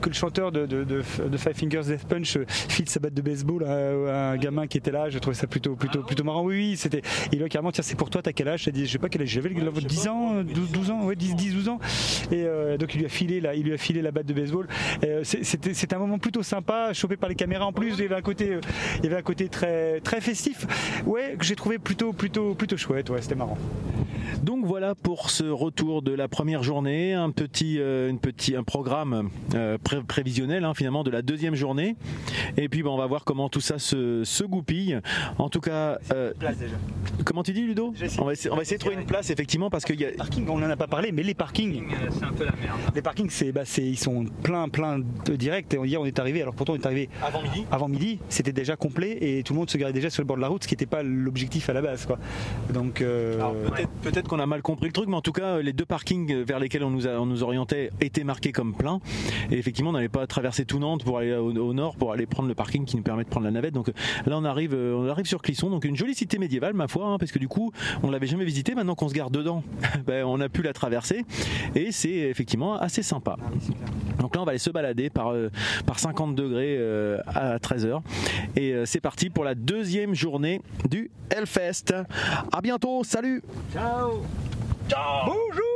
C: que le chanteur de, de, de- de Five Fingers Death Punch file sa batte de baseball à, à un gamin qui était là. Je trouvais ça plutôt, plutôt, plutôt marrant. Oui, oui, c'était. Il lui a carrément, tiens, c'est pour toi, t'as quel âge? J'ai dit, je sais pas quel âge j'avais, 10 ans, 12, 12 ans, ouais, 10, 10, 12 ans. Et euh, donc, il lui a filé, là, il lui a filé la batte de baseball. Euh, c'est- C'était c'était un moment plutôt sympa, chopé par les caméras en plus. Il y avait un côté, euh, il y avait un côté très, très festif. Ouais, que j'ai trouvé plutôt, plutôt, plutôt chouette. Ouais, c'était marrant.
A: Donc voilà pour ce retour de la première journée, un petit, euh, une petit un programme euh, pré- prévisionnel hein, finalement de la deuxième journée. Et puis ben, on va voir comment tout ça se, se goupille. En tout cas, euh,
C: Place déjà.
A: comment tu dis Ludo on va, essayer, on va essayer de trouver une place effectivement parce qu'il y a
C: Parking, on n'en a pas parlé, mais les parkings,
B: Euh, C'est un peu la merde.
C: les parkings, c'est, bah, c'est, ils sont plein, plein de directs. Et hier, on est arrivé. Alors pourtant, on est arrivé
A: avant midi.
C: avant midi. C'était déjà complet et tout le monde se garait déjà sur le bord de la route, ce qui n'était pas l'objectif à la base, quoi. Donc, euh,
A: Peut-être peut-être qu'on a mal compris le truc, mais en tout cas, les deux parkings vers lesquels on nous, a- on nous orientait étaient marqués comme plein. Et effectivement, on n'allait pas traverser tout Nantes pour aller au, au nord, pour aller prendre le parking qui nous permet de prendre la navette. Donc là, on arrive, on arrive sur Clisson, donc une jolie cité médiévale, ma foi, hein, parce que du coup, on l'avait jamais visité. Maintenant qu'on se garde dedans, ben, on a pu la traverser et c'est effectivement assez sympa. Donc là, on va aller se balader par, par 50 degrés à 13h. Et c'est parti pour la deuxième journée du Hellfest. À bientôt, salut
B: Ciao Ciao Bonjour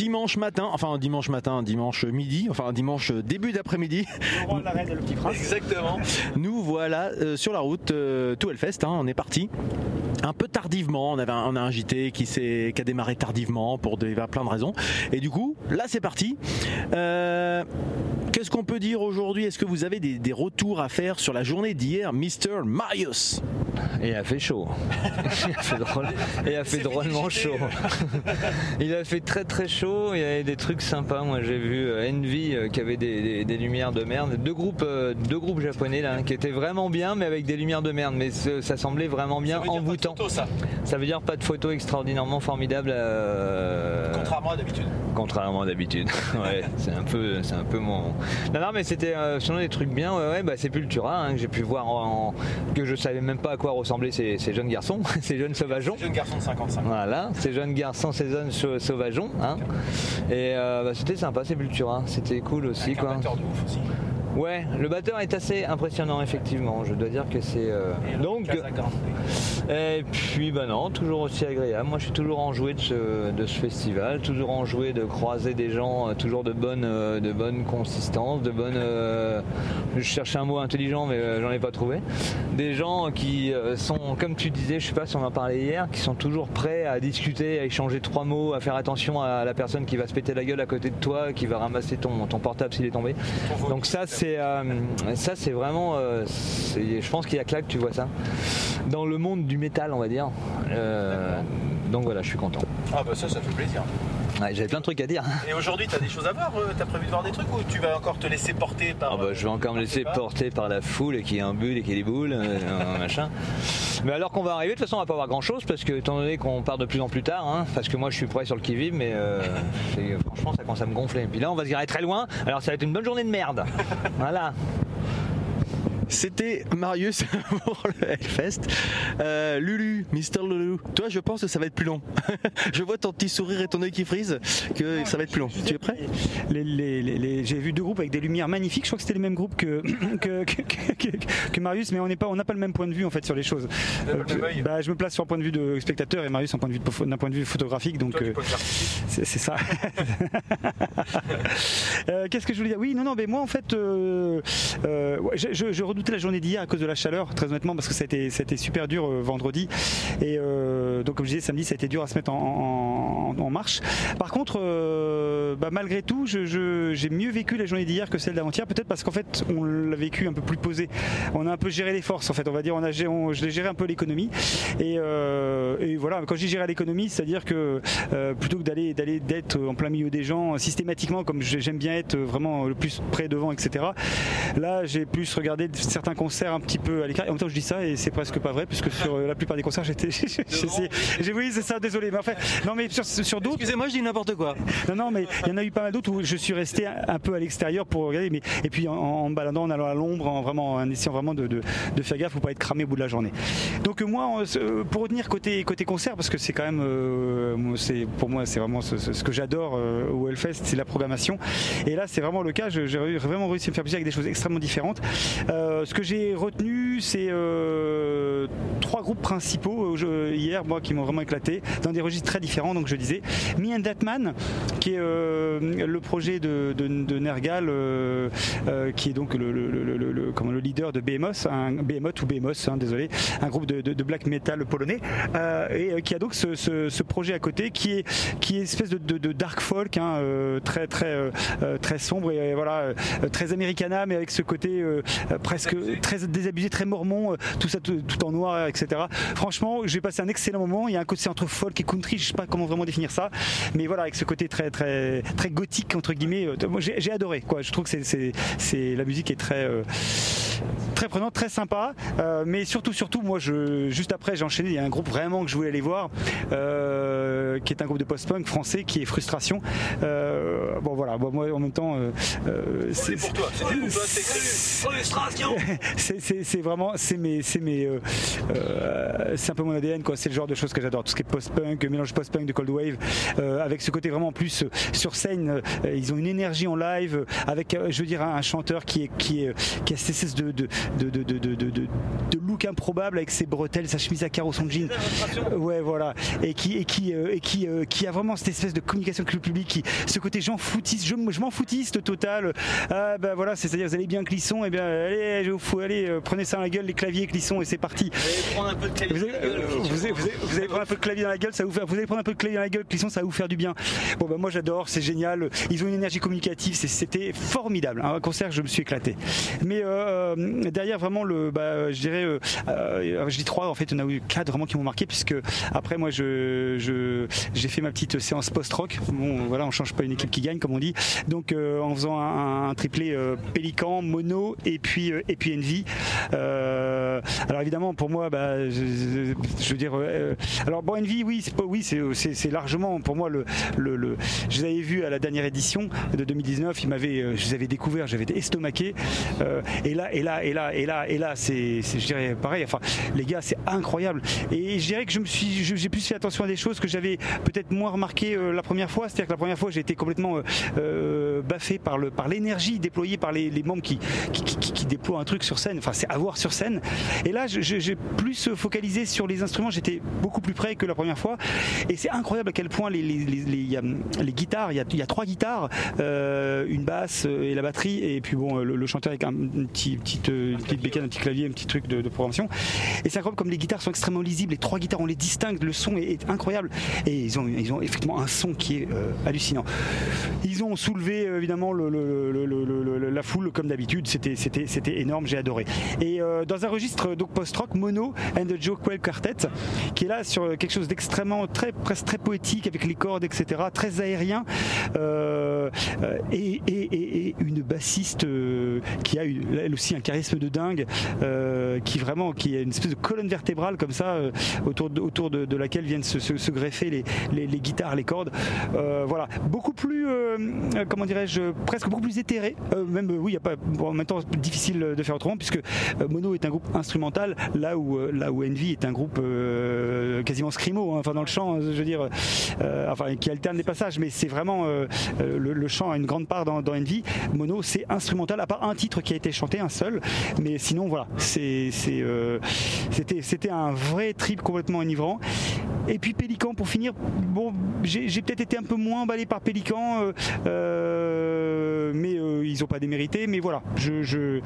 A: dimanche matin, enfin dimanche matin, dimanche midi, enfin dimanche début d'après-midi. Exactement. Nous voilà euh, sur la route euh, tout Hellfest, hein, on est parti. Un peu tardivement, on, avait un, on a un JT qui, qui a démarré tardivement pour des, plein de raisons. Et du coup, là c'est parti. Euh, Qu'est-ce qu'on peut dire aujourd'hui? Est-ce que vous avez des, des, retours à faire sur la journée d'hier, Mr. Marius?
B: Il a fait chaud. il a fait, drôle, il a fait drôlement chaud. il a fait très très chaud. Il y avait des trucs sympas. Moi j'ai vu euh, Envy euh, qui avait des, des, lumières de merde. Deux groupes, euh, deux groupes japonais là, qui étaient vraiment bien, mais avec des lumières de merde. Mais ça semblait vraiment bien envoûtant.
A: Ça.
B: ça. veut dire pas de photos extraordinairement formidables.
A: Euh... Contrairement à d'habitude.
B: Contrairement à d'habitude. ouais, c'est un peu, c'est un peu mon, non, non, mais c'était euh, des trucs bien. Ouais, ouais bah, Sepultura, hein, que j'ai pu voir en, que je savais même pas à quoi ressemblaient ces, ces jeunes garçons, ces jeunes sauvageons.
A: Ces jeunes garçons de 55.
B: Voilà, ces jeunes garçons, ces jeunes sauvageons. Hein. Et euh, bah, c'était sympa, Sepultura. C'était cool aussi.
A: Avec
B: quoi.
A: Un de ouf aussi.
B: Ouais, le batteur est assez impressionnant effectivement. Je dois dire que c'est euh... donc. Et puis bah non, toujours aussi agréable. Moi, je suis toujours enjoué de ce, de ce festival, toujours enjoué de croiser des gens, euh, toujours de bonne, euh, de bonne consistance, de bonne. Euh... Je cherchais un mot intelligent, mais euh, j'en ai pas trouvé. Des gens qui euh, sont, comme tu disais, je sais pas si on en parlait hier, qui sont toujours prêts à discuter, à échanger trois mots, à faire attention à la personne qui va se péter la gueule à côté de toi, qui va ramasser ton, ton portable s'il est tombé. Donc ça, c'est euh, ça, c'est vraiment. Euh, je pense qu'il y a que là que tu vois ça. Dans le monde du métal, on va dire. Euh, donc voilà, je suis content.
A: Ah bah ça, ça fait plaisir.
B: Ouais, J'avais plein de trucs à dire.
A: Et aujourd'hui, tu as des choses à voir Tu as prévu de voir des trucs ou tu vas encore te laisser porter par.
B: Ah bah, je vais encore me laisser porter par la foule et qui est un bulle et qui est des boules, euh, machin. Mais alors qu'on va arriver, de toute façon, on va pas voir grand chose parce que, étant donné qu'on part de plus en plus tard, hein, parce que moi je suis prêt sur le qui-vive, mais euh, franchement, ça commence à me gonfler. Et puis là, on va se garer très loin, alors ça va être une bonne journée de merde. Voilà.
A: C'était Marius pour le Hellfest. Euh, Lulu, Mister Lulu, toi je pense que ça va être plus long. je vois ton petit sourire et ton œil qui frise que ça va être plus long. Tu es prêt
C: les, les, les, J'ai vu deux groupes avec des lumières magnifiques. Je crois que c'était les mêmes groupes que, que, que, que Marius, mais on n'a pas, on pas le même point de vue en fait sur les choses.
A: Euh,
C: bah, je me place sur un point de vue de spectateur et Marius d'un point, de vue, point de vue photographique. Donc euh, c'est ça. Euh, qu'est-ce que je voulais dire? Oui, non, non, mais moi en fait, euh, je, je, je la journée d'hier à cause de la chaleur, très honnêtement, parce que ça a été, super dur euh, vendredi. Et euh, donc, comme je disais, samedi, ça a été dur à se mettre en, marche. Par contre, euh, bah, malgré tout, j'ai je, mieux vécu la journée d'hier que celle d'avant-hier, peut-être parce qu'en fait, on l'a vécu un peu plus posé. On a un peu géré les forces, en fait, on va dire, on a géré, on, géré un peu l'économie. Et, et, voilà, quand je dis gérer l'économie, c'est-à-dire que plutôt que d'aller d'aller d'être en plein milieu des gens systématiquement, comme j'aime bien être vraiment le plus près devant, etc. Là, j'ai plus regardé certains concerts un petit peu à l'écart. En même temps, je dis ça et c'est presque pas vrai, puisque sur la plupart des concerts, j'étais. j'ai oui, c'est ça, désolé. Mais enfin, non, mais sur, sur d'autres.
A: Excusez-moi, je dis n'importe quoi.
C: Non, non, mais il y en a eu pas mal d'autres où je suis resté un peu à l'extérieur pour regarder. Mais, et puis en, en baladant, en allant à l'ombre, en, vraiment, en essayant vraiment de, de, de, faire gaffe pour pas être cramé au bout de la journée. Donc, moi, pour retenir côté, côté concert, parce que c'est quand même. Euh, c'est, pour moi, c'est vraiment ce que j'adore euh, au Hellfest, c'est la programmation. Et là, c'est vraiment le cas. J'ai vraiment réussi à me faire plaisir avec des choses extrêmement différentes. Euh, ce que j'ai retenu, c'est euh, trois groupes principaux euh, hier, moi, qui m'ont vraiment éclaté, dans des registres très différents. Donc je disais, Me and That Man, qui est euh, le projet de, Nergal, euh, qui est donc le, leader de Behemoth, un ou Behemoth, hein, désolé, un groupe de, black metal polonais, et qui a donc ce, projet à côté, qui est est espèce de, de dark folk, hein, très très très sombre et voilà très americana, mais avec ce côté presque très désabusé, très mormon, tout ça tout, en noir, etc. Franchement, j'ai passé un excellent moment. Il y a un côté entre folk et country, je sais pas comment vraiment définir ça, mais voilà, avec ce côté très très très gothique entre guillemets. Moi, j'ai adoré. Quoi, je trouve que c'est la musique est très très prenant, très sympa. Euh, mais surtout, surtout, moi, je, juste après, j'ai enchaîné. Il y a un groupe vraiment que je voulais aller voir, euh, qui est un groupe de post-punk français, qui est Frustration. Euh, bon, voilà. Bon, moi, en même temps,
D: c'est pour toi. C'est pour toi. Frustration.
C: c'est vraiment, c'est mes, c'est mes, c'est un peu mon ADN, quoi. C'est le genre de choses que j'adore. Tout ce qui est post-punk, mélange post-punk de cold wave, avec ce côté vraiment plus sur scène. ils ont une énergie en live, avec, je veux dire, un, chanteur qui est, qui est, qui a cessé de, de look improbable avec ses bretelles, sa chemise à carreaux, son jean. Ouais, voilà. Et qui, et qui, euh, et qui, euh, qui a vraiment cette espèce de communication avec le public, qui, ce côté j'en foutiste, je, je m'en foutiste total. Ah, ben voilà, c'est-à-dire vous allez bien Clisson, et eh bien allez, je vous allez, euh, prenez ça dans la gueule, les claviers Clisson, et c'est parti.
D: Vous allez prendre un peu de clavier vous
C: allez, prendre un peu de clavier dans la gueule, ça vous faire, vous allez prendre un peu de clavier dans la gueule, Clisson, ça va vous faire du bien. Bon, ben moi j'adore, c'est génial. Ils ont une énergie communicative, c'était formidable. Un concert, je me suis éclaté. Mais derrière vraiment le, bah, je dirais, euh, euh, je dis trois, en fait, on a eu quatre vraiment qui m'ont marqué, puisque après, moi, je, j'ai fait ma petite séance post-rock. Bon, voilà, on change pas une équipe qui gagne, comme on dit. Donc, euh, en faisant un, triplé Pélican, Mono et puis, et puis Envy. alors, évidemment, pour moi, bah, je, veux dire, alors, bon, Envy, oui, c'est, oui, c'est, largement, pour moi, le, le, je les avais vus à la dernière édition de 2019, ils m'avaient, je les avais découverts, j'avais été et là, et là, et là, et là, c'est, je dirais, pareil. Enfin, les gars, c'est incroyable. Et je dirais que je me suis, j'ai plus fait attention à des choses que j'avais peut-être moins remarqué euh, la première fois. C'est-à-dire que la première fois, j'ai été complètement euh, euh, baffé par le, par l'énergie déployée par les, membres qui qui, déploient un truc sur scène. Enfin, c'est à voir sur scène. Et là, j'ai plus focalisé sur les instruments. J'étais beaucoup plus près que la première fois. Et c'est incroyable à quel point les, les, guitares, il y, a, il y, a, trois guitares, une basse et la batterie, et puis bon, le, chanteur avec un, une, petite, une petite bécane, un petit clavier, un petit truc de, programmation. Et c'est incroyable comme les guitares sont extrêmement lisibles. Les trois guitares, on les distingue. Le son est, incroyable. Et ils ont, ils ont effectivement un son qui est euh, hallucinant. Ils ont soulevé euh, évidemment la foule comme d'habitude. C'était, énorme. J'ai adoré. Et euh, dans un registre post-rock, Mono and the Joe Quell Quartet, qui est là sur quelque chose d'extrêmement très presque très poétique avec les cordes, etc. Très aérien. et, une bassiste qui a eu, elle aussi un charisme de dingue. Euh, qui vraiment qui est une espèce de colonne vertébrale comme ça euh, autour de, autour de, laquelle viennent se, greffer les, guitares, les cordes. Euh, voilà, beaucoup plus comment dirais-je, presque beaucoup plus éthéré. même oui, il y a pas en même temps difficile de faire autrement puisque Mono est un groupe instrumental là où là où Envy est un groupe quasiment scrimo, hein, enfin dans le chant, je veux dire, enfin qui alterne les passages, mais c'est vraiment le, chant a une grande part dans, dans Envy. Mono c'est instrumental à part un titre qui a été chanté, un seul, mais sinon voilà, euh, c'était, un vrai trip complètement enivrant. Et puis Pélican pour finir, bon, j'ai, peut-être été un peu moins emballé par Pélican, euh, euh, mais ils n'ont pas démérité. Mais voilà, je,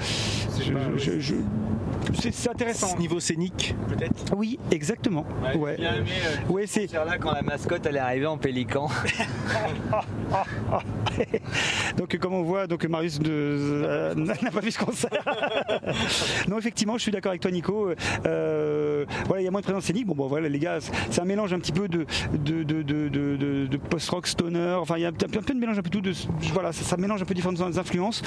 C: c'est, intéressant.
A: Niveau scénique, peut-être?
C: Oui, exactement. Ouais,
B: ouais. c'est là quand la mascotte elle est arrivée en Pélican.
C: donc comme on voit, donc Marius n'a pas vu ce concert. non, effectivement, je suis d'accord avec toi, Nico. Euh, voilà, il y a moins de présence scénique. Bon, bon, voilà, les gars, c'est un mélange un petit peu de, de, de, de post-rock, stoner. Enfin, il y a un peu de mélange un peu tout de. Voilà, ça mélange un peu différentes influences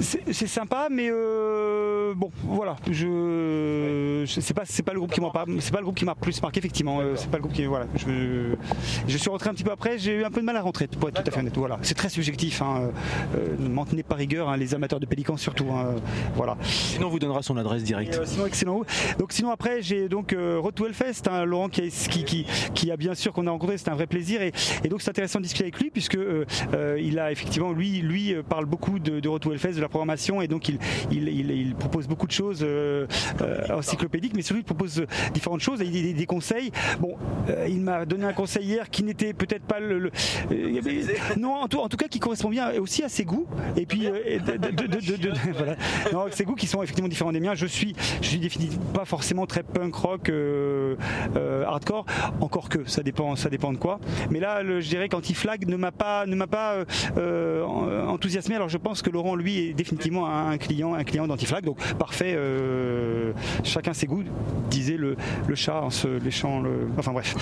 C: c'est sympa, mais euh, bon, voilà. Je, c'est pas, c'est pas le groupe qui m'a c'est pas le groupe qui m'a plus marqué effectivement. Euh, c'est pas le groupe qui, voilà. Je, je, suis rentré un petit peu après. J'ai eu un peu de mal à rentrer, pour être tout à fait honnête. Voilà, c'est très subjectif. Hein. Euh, ne m'en tenez pas rigueur, hein, les amateurs de Pélican surtout. Hein. Voilà.
A: Sinon, on vous donnera son adresse directe.
C: sinon, excellent. Donc, sinon après, j'ai donc Road to Hellfest, hein, Laurent qui, qui, qui, qui, a bien sûr qu'on a rencontré. C'était un vrai plaisir et, et donc c'est intéressant de discuter avec lui puisque il a effectivement lui, lui parle beaucoup de, de Road to Hellfest, de la programmation et donc il, il, propose beaucoup de choses euh, euh, encyclopédiques, mais surtout il propose différentes choses et des, des conseils. Bon, euh, il m'a donné un conseil hier qui n'était peut-être pas le, non en tout, en tout, cas qui correspond bien aussi à ses goûts et puis de, voilà. non, ses goûts qui sont effectivement différents des miens. Je suis je suis définitivement pas forcément très punk rock hardcore, encore que ça dépend ça dépend de quoi. Mais là, je dirais qu'Anti-Flag ne m'a pas ne m'a pas enthousiasmé. Alors je pense que Laurent, lui, est définitivement un client, un client d'Antiflag. Donc parfait, euh, chacun ses goûts, disait le, le chat en se léchant le. Enfin bref.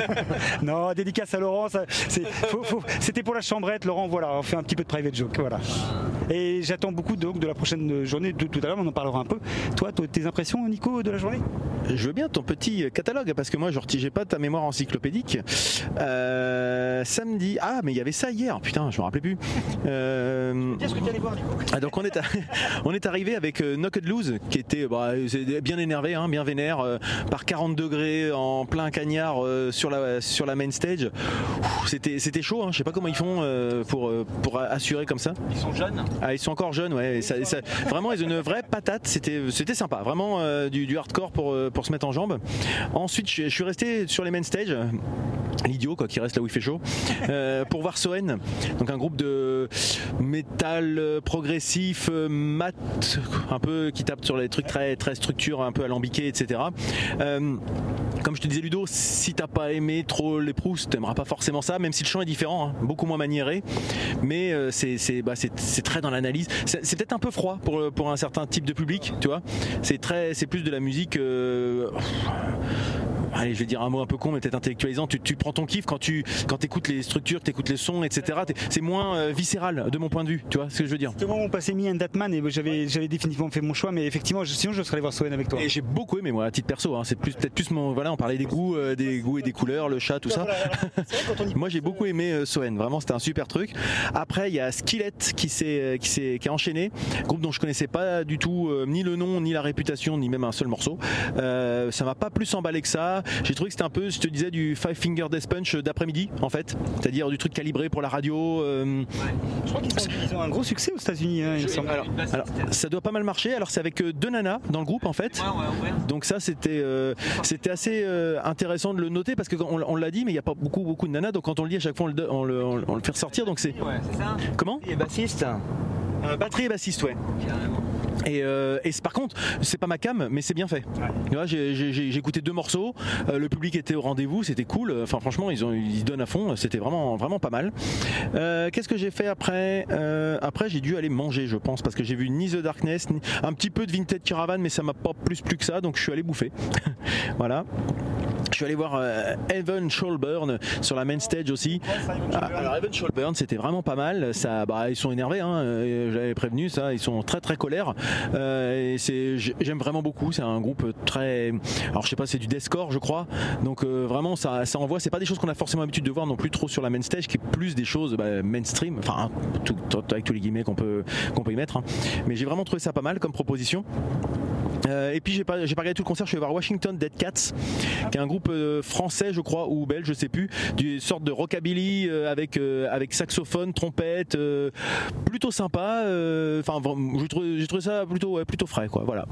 C: non, dédicace à Laurent. C'était pour la chambrette, Laurent. Voilà, on fait un petit peu de private joke. Voilà. Et j'attends beaucoup donc, de la prochaine journée. De tout à l'heure, on en parlera un peu. Toi, toi, tes impressions, Nico, de la journée?
A: Je veux bien ton petit catalogue parce que moi je j'ai pas ta mémoire encyclopédique. Euh, samedi, ah mais il y avait ça hier, putain je me rappelais plus. Euh,
C: Qu'est-ce que tu allais voir, Nico?
A: Donc on est, à- on est arrivé avec euh, Knocked Loose qui était bah, bien énervé, hein, bien vénère, euh, par 40 degrés en plein cagnard euh, sur, la, sur la main stage. C'était c'était chaud, hein, je sais pas comment ils font euh, pour, pour assurer comme ça.
B: Ils sont jeunes.
A: Ah, ils sont encore jeunes, ouais. et ça- ça- vraiment, ils ont une vraie patate. C'était, c'était sympa. Vraiment du, du hardcore pour, pour se mettre en jambes. Ensuite, je, je suis resté sur les main stage. L'idiot, quoi, qui reste là où il fait chaud. pour voir Soen. Donc, un groupe de métal euh, euh, mat, un peu qui tape sur les trucs très, très structure, un peu alambiqués, etc. Euh, comme je te disais Ludo, si t'as pas aimé trop les Proust, t'aimeras pas forcément ça, même si le chant est différent, hein, beaucoup moins maniéré, mais euh, c'est bah, très dans l'analyse. C'est peut-être un peu froid pour, pour un certain type de public, tu vois. C'est très, c'est plus de la musique. Allez, je vais dire un mot un peu con, mais peut-être intellectualisant. Tu, tu prends ton kiff quand tu quand écoutes les structures, tu écoutes les sons, etc. C'est moins euh, viscéral de mon point de vue, tu vois ce que je veux dire.
C: Où on passait Me and Datman et j'avais j'avais définitivement fait mon choix, mais effectivement, je- sinon je serais allé voir Soen avec toi.
A: Et j'ai beaucoup aimé moi à titre perso. hein. C'est plus peut-être plus mon voilà, on parlait des goûts, euh, des goûts et des couleurs, le chat, tout ça. Moi j'ai beaucoup aimé euh, Soen, vraiment c'était un super truc. Après il y a Skillet qui s'est euh, qui s'est qui a enchaîné, groupe dont je connaissais pas du tout euh, ni le nom ni la réputation ni même un seul morceau. Euh, ça m'a pas plus emballé que ça. J'ai trouvé que c'était un peu, je te disais du Five Finger Death Punch d'après-midi en fait, c'est-à-dire du truc calibré pour la radio. euh,
C: Je crois qu'ils ont un gros succès aux États-Unis, hein, il me semble.
A: alors, alors, ça doit pas mal marcher. Alors c'est avec euh, deux nanas dans le groupe en fait. Donc ça c'était euh, c'était assez euh, intéressant de le noter parce que quand on, l'a dit mais il n'y a pas beaucoup beaucoup de nanas donc quand on le dit à chaque fois on le, on le, on le- on le fait ressortir donc c'est
B: Ouais, c'est ça.
A: comment?
B: Et bassiste.
A: Euh, batterie et bassiste ouais. Et, euh, et par contre, c'est pas ma cam, mais c'est bien fait. J'ai- écouté deux morceaux, euh, le public était au rendez-vous, c'était cool. Enfin, franchement, ils, ont, ils donnent à fond, c'était vraiment, vraiment pas mal. Euh, Qu'est-ce que j'ai fait après Euh, Après, j'ai dû aller manger, je pense, parce que j'ai vu ni The Darkness, ni- un petit peu de Vintage Caravan, mais ça m'a pas plus plus que ça, donc je suis allé bouffer. voilà. Je suis allé voir euh, Evan Scholburn sur la main stage aussi. Ah, alors Evan Scholburn, c'était vraiment pas mal. Ça, bah, ils sont énervés. Hein. euh, J'avais prévenu ça. Ils sont très très colères. Euh, j'aime vraiment beaucoup. C'est un groupe très. Alors je sais pas, c'est du deathcore, je crois. Donc euh, vraiment, ça, ça envoie. C'est pas des choses qu'on a forcément l'habitude de voir non plus trop sur la main stage, qui est plus des choses bah, mainstream. Enfin, tout- avec tous les guillemets qu'on peut qu'on peut y mettre. hein. Mais j'ai vraiment trouvé ça pas mal comme proposition. Euh, et puis j'ai pas j'ai pas regardé tout le concert, je suis allé voir Washington Dead Cats, qui est un groupe euh, français je crois ou belge, je sais plus, d'une sorte de rockabilly euh, avec avec saxophone, trompette, plutôt sympa. Enfin j'ai trouvé ça plutôt plutôt frais quoi, voilà.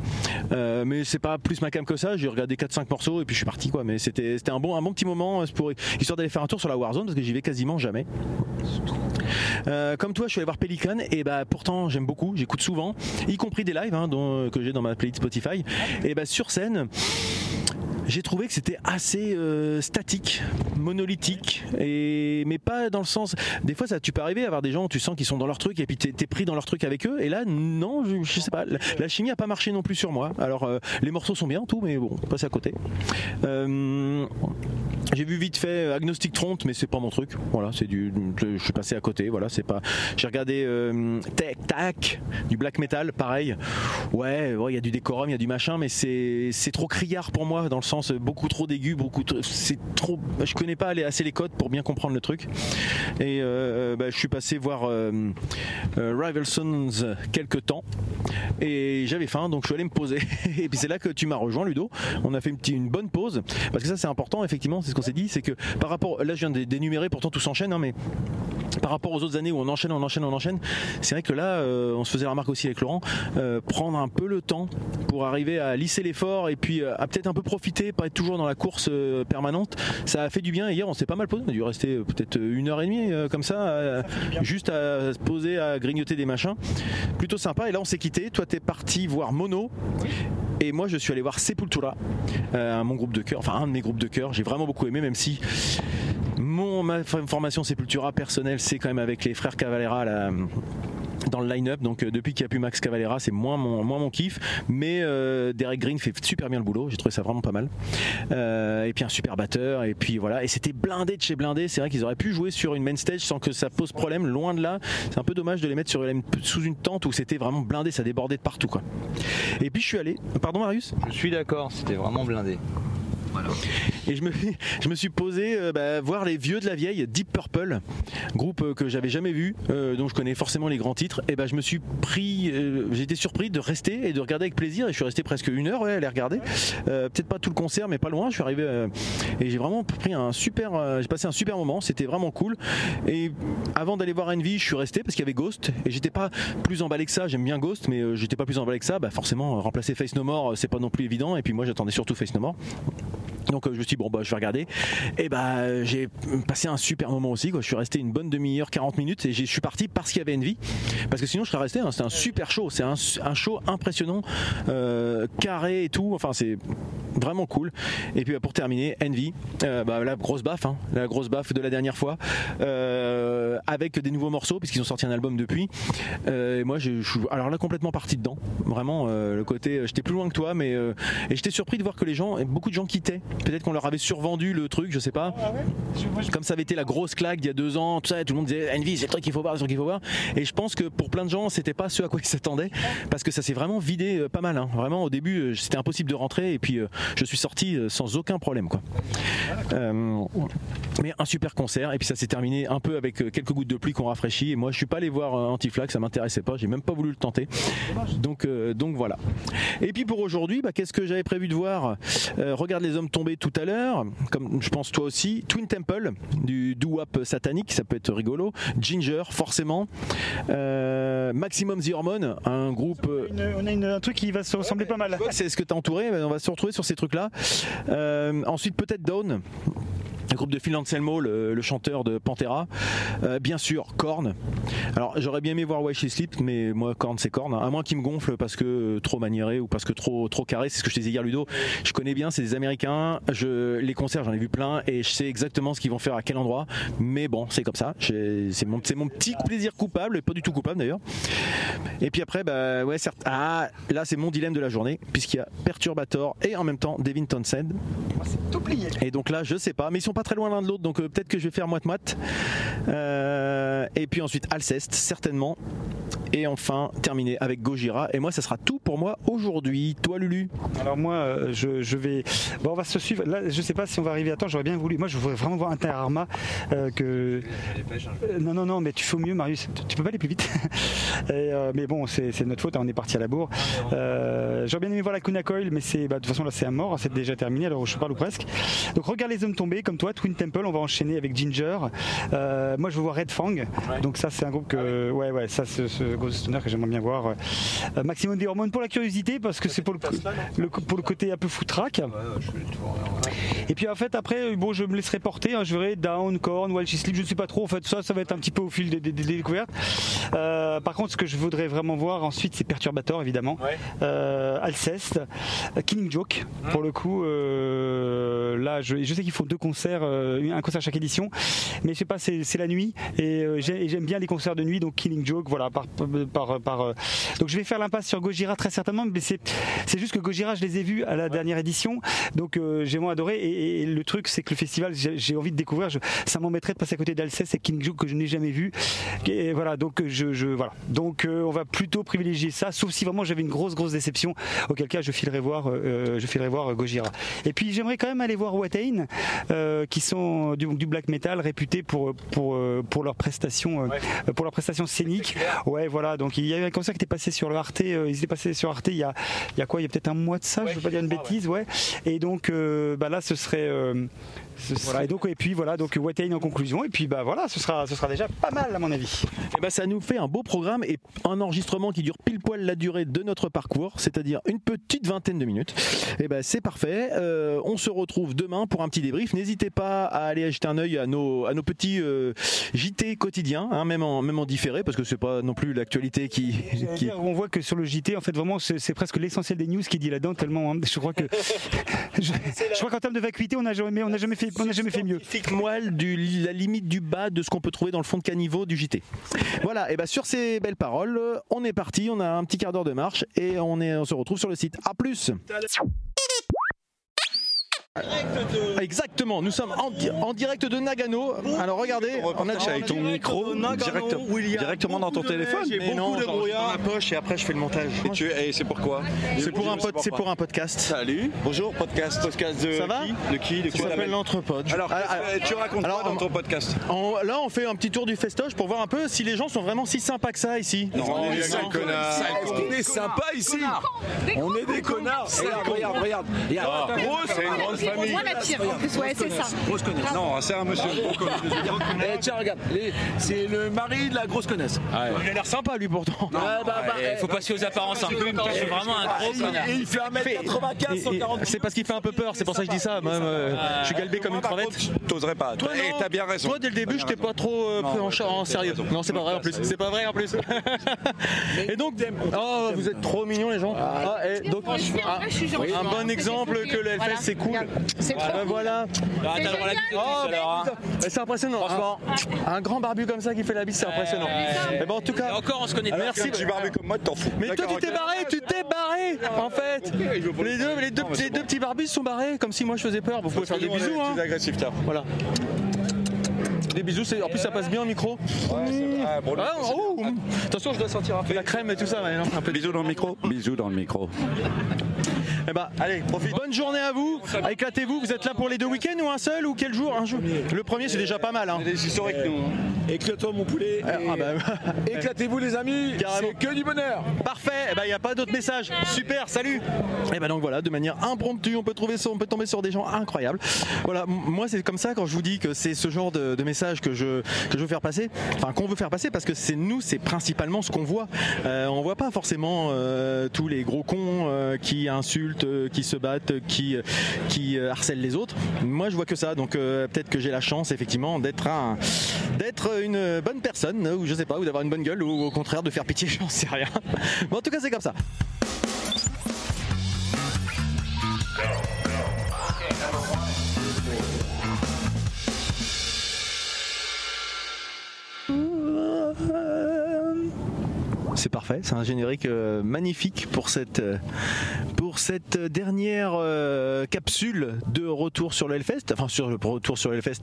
A: Mais c'est pas plus ma cam que ça. J'ai regardé 4-5 morceaux et puis je suis parti quoi. Mais c'était c'était un bon un bon petit moment histoire d'aller faire un tour sur la Warzone parce que j'y vais quasiment jamais. Euh, comme toi, je suis allé voir Pelican et bah pourtant j'aime beaucoup, j'écoute souvent, y compris des lives hein, dont- que j'ai dans ma playlist Spotify. Et bah sur scène. J'ai trouvé que c'était assez euh, statique, monolithique, et mais pas dans le sens. Des fois, ça, tu peux arriver à avoir des gens, tu sens qu'ils sont dans leur truc, et puis t'es es pris dans leur truc avec eux. Et là, non, je, sais pas. La, chimie a pas marché non plus sur moi. Alors, euh, les morceaux sont bien, tout, mais bon, passe à côté. Euh, j'ai vu vite fait Agnostic Front, mais c'est pas mon truc. Voilà, c'est du, je suis passé à côté. Voilà, c'est pas. J'ai regardé euh, Tech Tac, du black metal, pareil. Ouais, ouais, il y a du décorum, il y a du machin, mais c'est c'est trop criard pour moi dans le sens euh, beaucoup trop d'aigus, beaucoup. trop- C'est trop. Je connais pas assez les codes pour bien comprendre le truc. Et euh, bah, je suis passé voir euh, euh, Rival Sons quelques temps et j'avais faim, donc je suis allé me poser. Et puis c'est là que tu m'as rejoint, Ludo. On a fait une, bonne pause parce que ça c'est important, effectivement, qu'on s'est dit, c'est que par rapport, là je viens d'énumérer, pourtant tout s'enchaîne, hein, mais par rapport aux autres années où on enchaîne, on enchaîne, on enchaîne, c'est vrai que là, euh, on se faisait la remarque aussi avec Laurent, euh, prendre un peu le temps pour arriver à lisser l'effort et puis euh, à peut-être un peu profiter, pas être toujours dans la course permanente. Ça a fait du bien. Hier, on s'est pas mal posé. On a dû rester peut-être une heure et demie comme ça, juste à se poser, à grignoter des machins. Plutôt sympa. Et là, on s'est quitté. Toi, t'es parti voir Mono. Et moi, je suis allé voir Sepultura, euh, mon groupe de cœur, enfin un de mes groupes de cœur. J'ai vraiment beaucoup aimé, même si Mon ma formation Sepultura personnelle, c'est quand même avec les frères Cavalera dans le line-up. Donc euh, depuis qu'il n'y a plus Max Cavalera, c'est moins mon, moins mon kiff. Mais euh, Derek Green fait super bien le boulot. J'ai trouvé ça vraiment pas mal. Euh, et puis un super batteur. Et puis voilà. Et c'était blindé de chez blindé. C'est vrai qu'ils auraient pu jouer sur une main stage sans que ça pose problème. Loin de là. C'est un peu dommage de les mettre sur, sous une tente où c'était vraiment blindé. Ça débordait de partout. Quoi. Et puis je suis allé. Pardon Marius?
B: Je suis d'accord. C'était vraiment blindé.
A: Et je me, je me suis posé euh, bah, voir les vieux de la vieille, Deep Purple, groupe euh, que j'avais jamais vu, euh, dont je connais forcément les grands titres. Et bah, je me suis pris, j'ai été surpris de rester et de regarder avec plaisir. Et je suis resté presque une heure ouais, à les regarder. Peut-être pas tout le concert, mais pas loin. Je suis arrivé et j'ai vraiment pris un super, j'ai passé un super moment. C'était vraiment cool. Et avant d'aller voir Envy, je suis resté parce qu'il y avait Ghost et j'étais pas plus emballé que ça. J'aime bien Ghost, mais j'étais pas plus emballé que ça. Bah, forcément, remplacer Face No More, c'est pas non plus évident. Et puis moi, j'attendais surtout Face No More. Donc euh, je suis bon bah je vais regarder et bah j'ai passé un super moment aussi quoi. Je suis resté une bonne demi-heure 40 minutes et je suis parti parce qu'il y avait Envy parce que sinon je serais resté hein. c'est un super show c'est un, un, show impressionnant euh, carré et tout enfin c'est vraiment cool et puis bah, pour terminer Envy euh, bah, la grosse baffe hein. la grosse baffe de la dernière fois euh, avec des nouveaux morceaux puisqu'ils ont sorti un album depuis et moi je, suis alors là complètement parti dedans vraiment le côté j'étais plus loin que toi mais et j'étais surpris de voir que les gens beaucoup de gens quittaient Peut-être qu'on leur avait survendu le truc, je sais pas. Ah Comme ça avait été la grosse claque il y a deux ans, tout ça, tout le monde disait Envy, c'est le truc qu'il faut voir, c'est le truc qu'il faut voir. Et je pense que pour plein de gens, c'était pas ce à quoi ils s'attendaient, parce que ça s'est vraiment vidé euh, pas mal. Hein. Vraiment, au début, euh, c'était impossible de rentrer, et puis euh, je suis sorti sans aucun problème, mais un super concert, et puis ça s'est terminé un peu avec quelques gouttes de pluie qu'on rafraîchit. Et moi, je suis pas allé voir Anti-Flag, ça m'intéressait pas, j'ai même pas voulu le tenter. Donc, voilà. Et puis pour aujourd'hui, bah, qu'est-ce que j'avais prévu de voir? Regarde les hommes tombés tout à l'heure, comme je pense toi aussi, Twin Temple, du doo-wop satanique, ça peut être rigolo, Ginger, forcément, Maximum The Hormone, un groupe...
C: on a un truc qui va se ressembler pas mal.
A: C'est ce que tu as entouré, on va se retrouver sur ces trucs-là. Euh, ensuite peut-être Dawn, le groupe de Phil Anselmo, le, chanteur de Pantera. Euh, bien sûr, Korn. Alors j'aurais bien aimé voir Why She Sleep, mais moi Korn c'est Korn. À moins qu'il me gonfle parce que euh, trop maniéré ou parce que trop trop carré. C'est ce que je disais hier Ludo. Je connais bien, c'est des Américains. Je, les concerts j'en ai vu plein et je sais exactement ce qu'ils vont faire à quel endroit. Mais bon, c'est comme ça. C'est mon, mon petit plaisir coupable, pas du tout coupable d'ailleurs. Et puis après, bah ouais, certes. Ah, là c'est mon dilemme de la journée puisqu'il y a Perturbator et en même temps Devin Townsend. Et donc là, je sais pas, mais ils sont pas très loin l'un de l'autre, donc euh, peut-être que je vais faire moite-moite. Euh, et puis ensuite Alceste, certainement. Et enfin, terminer avec Gojira. Et moi, ça sera tout pour moi aujourd'hui. Toi, Lulu
C: Alors moi, euh, je, vais... Bon, on va se suivre. Là, je sais pas si on va arriver à temps. J'aurais bien voulu... Moi, je voudrais vraiment voir Inter Arma. que... non, non, non, mais tu fais au mieux, Marius. Tu peux pas aller plus vite. mais bon, c'est notre faute. Hein, on est parti à la bourre. J'aurais bien aimé voir la Kuna Coil, mais c'est bah, de toute façon, là, c'est à mort. C'est déjà terminé, alors je parle ou presque. Donc, regarde les hommes tombés, comme toi. Twin Temple, on va enchaîner avec Ginger. Euh, moi, je veux voir Red Fang. Donc ça, c'est un groupe que, ah ouais, ouais, ça, c'est ce Ghost Stoner que j'aimerais bien voir. Euh, Maximum des hormones pour la curiosité, parce que c'est pour le, pour le côté un peu foutraque. Et puis en fait, après, bon, je me laisserai porter. Hein, je verrai Down, Korn, While She Sleep. Je ne sais pas trop. En fait, ça, ça va être un petit peu au fil des, découvertes. Euh, par contre, ce que je voudrais vraiment voir ensuite, c'est Perturbator, évidemment. Alceste, Killing Joke. Pour le coup, là, je, je sais qu'ils font deux concerts euh, un concert chaque édition. Mais je sais pas, c'est la nuit euh, et j'aime bien les concerts de nuit, donc Killing Joke, voilà. Par, par, par euh, donc je vais faire l'impasse sur Gojira très certainement, mais c'est juste que Gojira, je les ai vus à la dernière édition, donc j'ai moins adoré. Et, le truc, c'est que le festival, j'ai envie de découvrir. ça m'embêterait de passer à côté d'Alceste et Killing Joke que je n'ai jamais vu. Et voilà, donc je, je voilà. Donc on va plutôt privilégier ça, sauf si vraiment j'avais une grosse grosse déception, auquel cas je filerai voir, je filerai voir Gojira. Et puis j'aimerais quand même aller voir Watain, qui sont du, black metal réputé pour pour pour leurs prestations euh, pour leurs prestations scéniques. Ouais, voilà. Donc il y a eu un concert qui était passé sur le Arte. Euh, ils étaient passés sur Arte il y a il y a quoi Il y a peut-être un mois de ça. je veux pas dire une bêtise. Ouais. Et donc euh, bah là, ce serait voilà, et donc et puis voilà donc Watain en conclusion et puis bah voilà ce sera ce sera déjà pas mal à mon avis.
A: Et bah ça nous fait un beau programme et un enregistrement qui dure pile poil la durée de notre parcours, c'est-à-dire une petite vingtaine de minutes. Et bah c'est parfait. Euh, on se retrouve demain pour un petit débrief. N'hésitez pas à aller jeter un œil à nos à nos petits euh, JT quotidiens, hein, même en même en différé parce que c'est pas non plus la l'actualité qui, qui...
C: On voit que sur le JT, en fait, vraiment, c'est presque l'essentiel des news qui est dit là-dedans. Tellement, hein, je crois que, je, je crois qu'en termes de vacuité, on n'a jamais, on n'a jamais fait, on n'a jamais fait mieux.
A: Moelle du la limite du bas de ce qu'on peut trouver dans le fond de caniveau du JT. Voilà, et bien sur ces belles paroles, euh, on est parti, on a un petit quart d'heure de marche et on, on se retrouve sur le site. A plus Exactement, nous sommes en, di- en direct de Nagano. Alors regardez, on a
E: avec ton micro direct- directement dans ton téléphone.
A: Mais non, j'enregistre dans ma poche et après je fais le montage.
E: Et, tu, et c'est pourquoi
A: C'est pour un c'est pour un podcast.
E: Salut, bonjour, podcast. Podcast de
A: Ça va
E: qui De qui De
A: Ça
E: quoi
A: s'appelle l'entrepode.
E: Alors,
A: Ah, ah,
E: tu racontes
A: alors,
E: quoi dans
A: on-
E: ton podcast
A: on- là, on fait un petit tour du festoche pour voir un peu si les gens sont vraiment si sympas que ça ici.
E: on est des sales connards.
D: On est sympa ici On est des connards Regarde, regarde, regarde
E: Ah,
D: Gros, c'est une grande famille
F: Moi la pire en plus, ouais, c'est ça.
E: Non, c'est un monsieur.
D: Eh, Tiens, regarde, les- c'est le mari de la grosse connasse.
A: Il a l'air sympa lui pourtant.
D: Ah, bah, bah, eh,
G: faut passer aux apparences un peu. Je suis vraiment un gros connard.
D: Et il fait 1m95,
A: Et- et-
D: 140
A: C'est parce qu'il fait un peu peur, c'est pour ça que je dis ça. Moi, moi, je suis galbé comme une crevette.
E: t'oserais pas.
A: Toi,
E: Et
A: non.
E: t'as bien raison.
A: Toi, dès le début, je t'ai pas trop euh, pris en, sérieux. Non, c'est pas vrai en plus. C'est pas vrai en plus. Et donc, oh, vous êtes trop mignons les gens. Ah, et donc, ah, un bon exemple que le LFS c'est cool.
F: C'est
A: Ah,
F: trop
A: voilà.
G: Ah, t'as le droit à la bite
A: Oh,
G: hein.
A: Mais C'est impressionnant. Franchement, un grand barbu comme ça qui fait la bise, c'est impressionnant. Et ben en tout
G: Et
A: cas,
G: encore, on se connaît pas.
A: merci.
E: Si tu barbu comme moi, t'en fous.
A: Mais toi tu t'es barré, tu t'es barré en fait. Les deux, les deux, les deux petits barbus se sont barrés comme si moi je faisais peur. Vous pouvez faire des bisous. Hein.
E: plus agressifs, tiens.
A: Voilà. Des bisous, c'est- en plus ça passe bien au micro.
E: Ah, bon,
A: Ah, oh. Attention, je dois sentir un peu la crème et tout ça. un peu
E: Bisous dans le micro. Bisous dans le micro.
A: Eh ben, allez, profite. Bonne journée à vous. Éclatez-vous. Vous êtes là pour les deux week-ends ou un seul ou quel jour? Un jour. Le premier, c'est déjà pas mal. Hein.
E: Nous.
D: Éclate-toi mon poulet
A: Ah,
D: et-
A: bah,
D: Éclatez-vous les amis. C'est que du bonheur
A: Parfait, il n'y a pas d'autres messages. Super, salut Et ben donc voilà, de manière impromptue, on peut, trouver sur- on peut tomber sur des gens incroyables. Voilà, moi c'est comme ça quand je vous dis que c'est ce genre de, de message que je, que je veux faire passer, enfin qu'on veut faire passer parce que c'est nous, c'est principalement ce qu'on voit. Euh, on voit pas forcément euh, tous les gros cons euh, qui insultent, qui se battent, qui, qui harcèlent les autres. Moi je vois que ça, donc peut-être que j'ai la chance effectivement d'être un d'être une bonne personne, ou je sais pas, ou d'avoir une bonne gueule, ou au contraire de faire pitié, j'en sais rien. Mais en tout cas c'est comme ça. uh, C'est parfait, c'est un générique euh, magnifique pour cette, euh, pour cette dernière euh, capsule de retour sur le Hellfest, enfin sur le retour sur le Hellfest,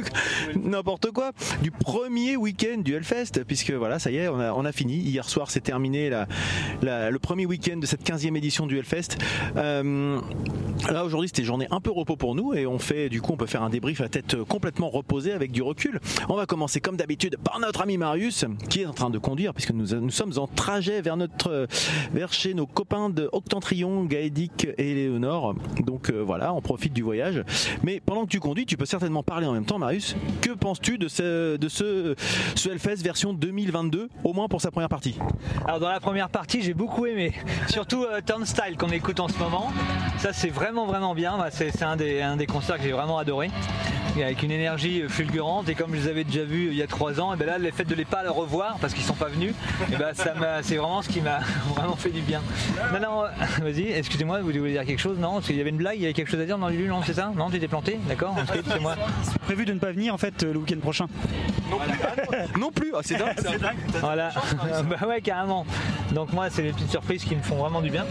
A: n'importe quoi, du premier week-end du Hellfest, puisque voilà, ça y est, on a, on a fini. Hier soir, c'est terminé la, le premier week-end de cette 15e édition du Hellfest. Là, aujourd'hui, c'était journée un peu repos pour nous et on fait, du coup, on peut faire un débrief à tête complètement reposée avec du recul. On va commencer comme d'habitude par notre ami Marius, qui est en train de conduire, puisque nous, nous sommes en trajet vers chez nos copains de Octantrion, Gaëdic et Léonore. Donc euh, voilà, on profite du voyage. Mais pendant que tu conduis, tu peux certainement parler en même temps, Marius. Que penses-tu de ce, de version 2022, au moins pour sa première partie?
B: Alors dans la première partie, j'ai beaucoup aimé. Surtout euh, Turnstile qu'on écoute en ce moment. Ça c'est vraiment vraiment bien. Bah, c'est un des concerts que j'ai vraiment adoré. Et avec une énergie fulgurante et comme je les avais déjà vus il y a trois ans, et ben là le fait de les pas les revoir parce qu'ils sont pas venus, et ben ça m'a- c'est vraiment ce qui m'a vraiment fait du bien. Non non, euh, vas-y, excusez-moi, vous voulez dire quelque chose? Non, parce qu'il y avait une blague, il y avait quelque chose à dire dans Lulu, non c'est ça? Non, tu t'es planté, d'accord C'est moi.
C: Prévu de ne pas venir en fait le week-end prochain.
A: Non plus, ah, c'est dingue.
B: Voilà, bah ouais carrément. Donc moi c'est les petites surprises qui me font vraiment du bien.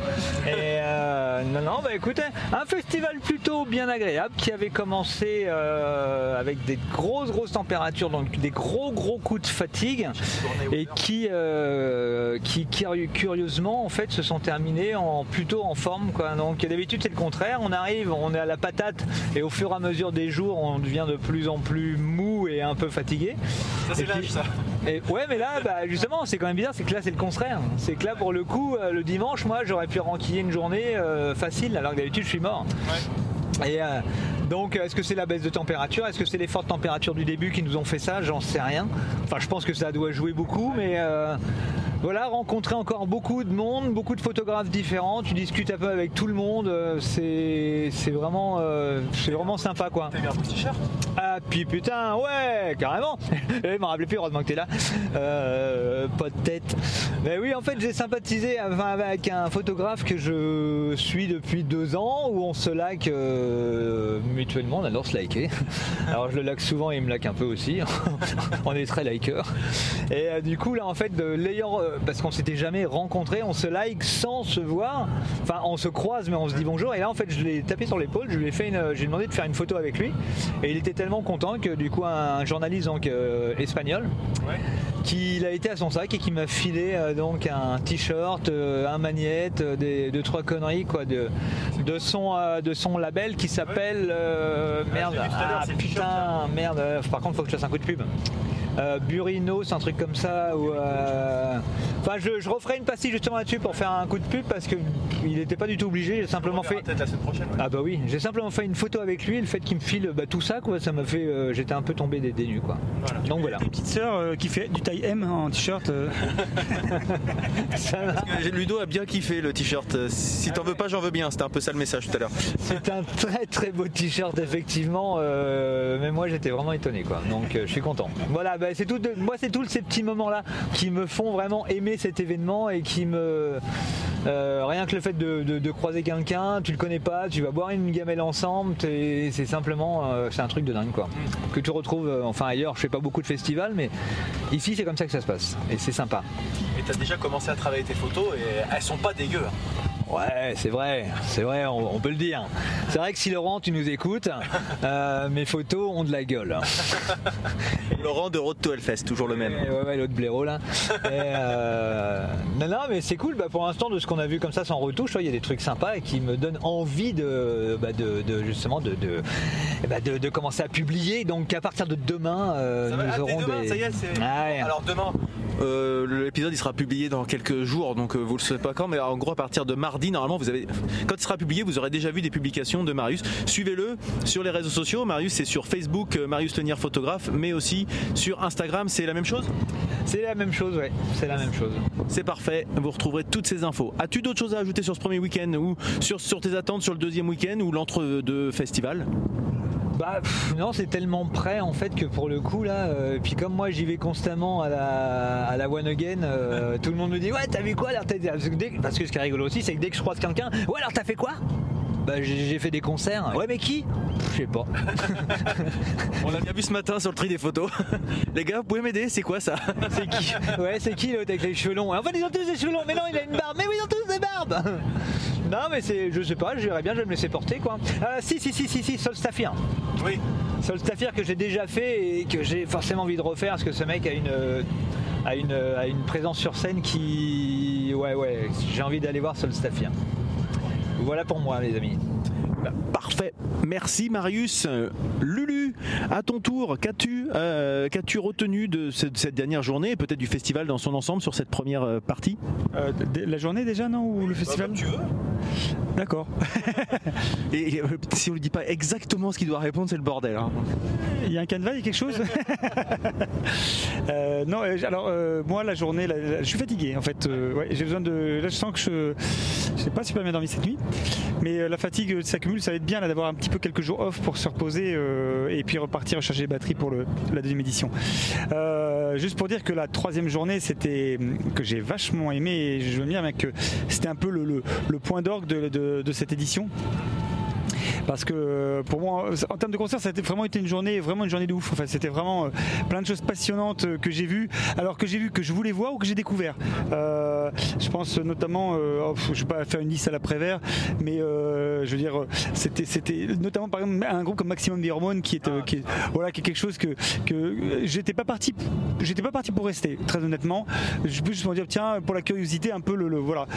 B: Et euh, non non bah écoutez, un festival plutôt bien agréable qui avait commencé euh, avec des grosses grosses températures, donc des gros gros coups de fatigue et qui, euh, qui curi- curieusement en fait se sont terminés en plutôt en forme quoi. Donc d'habitude c'est le contraire, on arrive, on est à la patate et au fur et à mesure des jours on devient de plus en plus mou et un peu fatigué. Ça c'est l'âge ça. Et ouais, mais là, bah, justement, c'est quand même bizarre, c'est que là, c'est le contraire. C'est que là, pour le coup, euh, le dimanche, moi, j'aurais pu renquiller une journée euh, facile, alors que d'habitude, je suis mort. Et euh, donc, est-ce que c'est la baisse de température? Est-ce que c'est les fortes températures du début qui nous ont fait ça? J'en sais rien. Enfin, je pense que ça doit jouer beaucoup, mais. euh, voilà, rencontrer encore beaucoup de monde, beaucoup de photographes différents. Tu discutes un peu avec tout le monde. euh, C'est vraiment, euh, c'est vraiment sympa quoi.
A: T'as mis un beau t-shirt?
B: Ah puis putain, ouais, carrément. Je m'en rappelais plus, heureusement que t'es là. Euh, pas de tête. Mais oui, en fait, j'ai sympathisé avec un photographe que je suis depuis deux ans, où on se like euh, mutuellement, on adore se liker. Alors je le like souvent et il me like un peu aussi. on est très likers. Et du coup, là, en fait, de l'ayant, parce qu'on s'était jamais rencontrés, on se like sans se voir. Enfin, on se croise, mais on se dit bonjour. Et là, en fait, je l'ai tapé sur l'épaule, je lui ai fait j'ai demandé de faire une photo avec lui. Et il était tellement content que du coup, un, journaliste euh, espagnol, qu'il a été à son sac et qui m'a filé euh, donc un t-shirt, euh, un magnète, euh, des deux trois conneries quoi de de son euh, de son label qui s'appelle euh, merde ah,
A: le t-shirt,
B: putain merde euh, par contre faut que je fasse un coup de pub. Euh, Burinos, un truc comme ça. Ou, euh, Enfin, je, je referai une pastille justement là-dessus pour faire un coup de pub parce que il n'était pas du tout obligé. J'ai simplement fait.
A: Peut-être la semaine prochaine. ouais.
B: Ah bah oui, j'ai simplement fait une photo avec lui. Le fait qu'il me file bah, tout ça, quoi, ça m'a fait. euh, J'étais un peu tombé des, des nues, quoi.
A: Voilà.
B: Donc voilà.
C: Une petite sœur euh, qui fait du taille M en t-shirt. euh.
E: Ludo a bien kiffé le t-shirt. Euh, Si t'en veux pas, j'en veux bien. C'était un peu ça le message tout à l'heure.
B: C'est un très très beau t-shirt effectivement, euh, mais moi j'étais vraiment étonné quoi. Donc euh, je suis content. Voilà, bah, c'est tout. de- moi c'est tous ces petits moments là qui me font vraiment aimer cet événement et qui me euh, rien que le fait de, de- de croiser quelqu'un, tu le connais pas, tu vas boire une gamelle ensemble, c'est simplement euh, c'est un truc de dingue quoi. Que tu retrouves euh, enfin ailleurs, je fais pas beaucoup de festivals, mais ici c'est comme ça que ça se passe et c'est sympa.
A: Et t'as déjà commencé à travailler tes photos et elles sont pas dégueu. hein.
B: Ouais, c'est vrai, c'est vrai, on, on peut le dire. C'est vrai que si Laurent, tu nous écoutes, euh, mes photos ont de la gueule.
E: Laurent de Road to Hellfest, toujours le même.
B: Ouais, ouais, ouais, l'autre blaireau là. Et, euh, Non, non, mais c'est cool. Bah, pour l'instant, de ce qu'on a vu comme ça, sans retouche, il y a des trucs sympas et qui me donnent envie de, bah, de, de- justement de, de, eh bah, de- de commencer à publier. Donc à partir de demain, euh,
A: Ça va,
B: nous
A: ah,
B: aurons
A: demain,
B: des.
A: ça y est,
B: ouais.
A: Alors demain,
E: Euh, L'épisode il sera publié dans quelques jours, donc euh, vous le savez pas quand, mais en gros à partir de mardi, normalement vous avez, quand il sera publié, vous aurez déjà vu des publications de Marius. Suivez-le sur les réseaux sociaux. Marius c'est sur Facebook, euh, Marius Lenière photographe, mais aussi sur Instagram. C'est la même chose?
B: C'est la même chose, ouais. C'est la même chose.
E: C'est parfait. Vous retrouverez toutes ces infos. As-tu d'autres choses à ajouter sur ce premier week-end ou sur, sur tes attentes sur le deuxième week-end ou l'entre-deux festival?
B: Bah pff, non, c'est tellement prêt en fait que pour le coup là, euh, puis comme moi j'y vais constamment à la, à la One Again, euh, tout le monde me dit ouais t'as vu quoi alors t'as- parce que, dès- parce que ce qui est rigolo aussi c'est que dès que je croise quelqu'un, ouais alors t'as fait quoi? Bah j'ai fait des concerts. Ouais mais qui? Je sais pas.
E: On l'a bien vu ce matin sur le tri des photos. Les gars, vous pouvez m'aider? C'est quoi ça?
B: C'est qui? Ouais c'est qui l'autre avec les cheveux longs? En fait ils ont tous des cheveux longs, mais non il a une barbe, mais oui ils ont tous des barbes Non mais c'est, je sais pas, j'irais bien, je vais me laisser porter quoi. Euh, si si si si si, Solstafir.
A: oui.
B: Solstafir que j'ai déjà fait et que j'ai forcément envie de refaire parce que ce mec a une, euh, a une, euh, a une présence sur scène qui. Ouais, ouais, j'ai envie d'aller voir Solstafir. Voilà pour moi, les amis.
E: Parfait. Merci Marius. Lulu, à ton tour, qu'as-tu euh, qu'as-tu retenu de cette, cette dernière journée et peut-être du festival dans son ensemble sur cette première euh, partie?
C: Euh, la journée déjà, non Ou le festival
A: Comme tu veux.
C: D'accord.
E: Et si on ne lui dit pas exactement ce qu'il doit répondre, c'est le bordel. hein.
C: Il y a un canevas, il y a quelque chose? Euh, Non, alors euh, moi la journée, la- la- je suis fatigué en fait. Euh, ouais, j'ai besoin de. Là, je sens que je, je n'ai pas super bien dormi cette nuit, mais euh, la fatigue s'accumule. Ça va être bien d'avoir un petit peu quelques jours off pour se reposer euh, et puis repartir recharger les batteries pour la deuxième édition. Euh, juste pour dire que la troisième journée, c'était que j'ai vachement aimé et je veux dire que c'était un peu le, le- point d'orgue de- de cette édition parce que euh, pour moi en termes de concert ça a vraiment été une journée vraiment une journée de ouf. Enfin c'était vraiment euh, plein de choses passionnantes euh, que j'ai vues. Alors que j'ai vu que je voulais voir ou que j'ai découvert. Je pense notamment oh, je vais pas faire une liste à l'après-vert mais je veux dire c'était c'était notamment par exemple un groupe comme Maximum des Hormones qui est, voilà qui est quelque chose que que j'étais pas parti j'étais pas parti pour rester très honnêtement. Je peux juste me dire tiens pour la curiosité un peu le, voilà.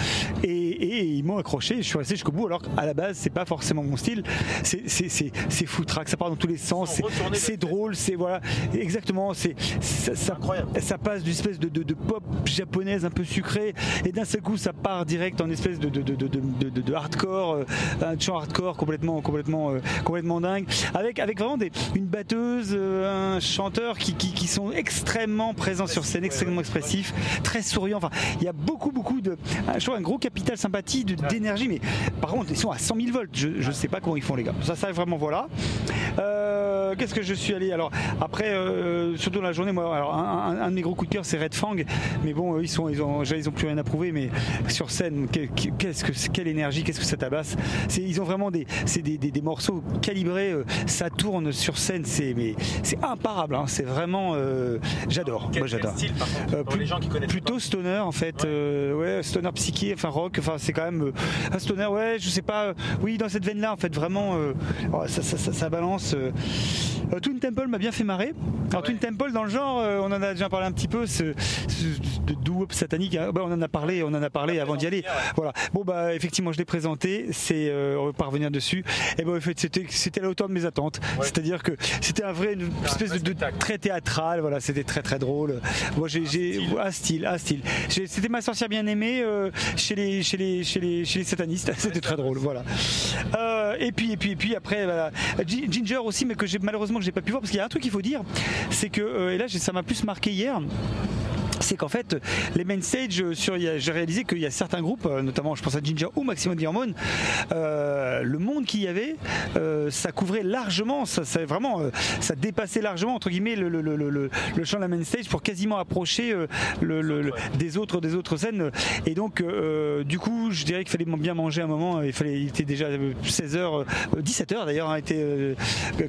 C: Et, et ils m'ont accroché je suis resté jusqu'au bout alors qu'à la base c'est pas forcément mon style c'est foutraque, ça part dans tous les sens, c'est drôle, c'est voilà, exactement, c'est ça, ça, ça passe d'une espèce de, de, de pop japonaise un peu sucrée et d'un seul coup ça part direct en espèce de hardcore, euh, un chant hardcore complètement complètement euh, complètement dingue, avec avec vraiment des, une batteuse, euh, un chanteur qui, qui, qui sont extrêmement présents sur scène, extrêmement expressifs, très souriants. Enfin, il y a beaucoup beaucoup de, je trouve un gros capital sympathie, d'énergie, mais par contre ils sont à 100 000 volts. Je je sais pas ils font les gars. Ça ça vraiment voilà. Euh, Qu'est-ce que je suis allé alors après euh, surtout dans la journée moi alors un, un- un de mes gros coups de cœur c'est Red Fang mais bon eux, ils sont ils ont déjà, ils ont plus rien à prouver mais sur scène que- que- qu'est-ce que quelle énergie qu'est-ce que ça tabasse ils ont vraiment des c'est des, des- des morceaux calibrés euh, ça tourne sur scène c'est mais c'est imparable hein, c'est vraiment euh, j'adore moi j'adore. Euh, plutôt stoner en fait euh, ouais stoner psyché enfin rock enfin c'est quand même euh, un stoner ouais je sais pas euh, oui dans cette veine là en fait vraiment euh, oh, ça, ça- ça- ça balance euh. Euh, Twin Temple m'a bien fait marrer. Alors Twin Temple dans le genre euh, on en a déjà parlé un petit peu ce, ce- doo-wop satanique hein. Bah, on en a parlé on en a parlé avant d'y aller. voilà. Bon bah effectivement je l'ai présenté c'est euh, on va pas revenir dessus. Et ben en fait c'était c'était à la hauteur de mes attentes. C'est-à-dire que c'était un vrai une espèce de, de très théâtral voilà c'était très très drôle. Moi j'ai j'ai un style un style. C'était ma sorcière bien aimée chez les chez les chez les chez les satanistes. C'était très drôle voilà. Et puis et puis et puis après voilà. Gi- Aussi mais que j'ai malheureusement que j'ai pas pu voir parce qu'il y a un truc qu'il faut dire c'est que euh, et là ça m'a plus marqué hier c'est qu'en fait, les main stage, euh, sur, j'ai réalisé qu'il y a certains groupes, euh, notamment je pense à Ginger ou Maximum Diamond, euh, le monde qu'il y avait, ça couvrait largement, ça, dépassait largement entre guillemets le, champ de la main stage pour quasiment approcher des autres scènes. Et donc, du coup, je dirais qu'il fallait bien manger un moment. Il fallait, était déjà 16h, 17h d'ailleurs. hein, était, euh,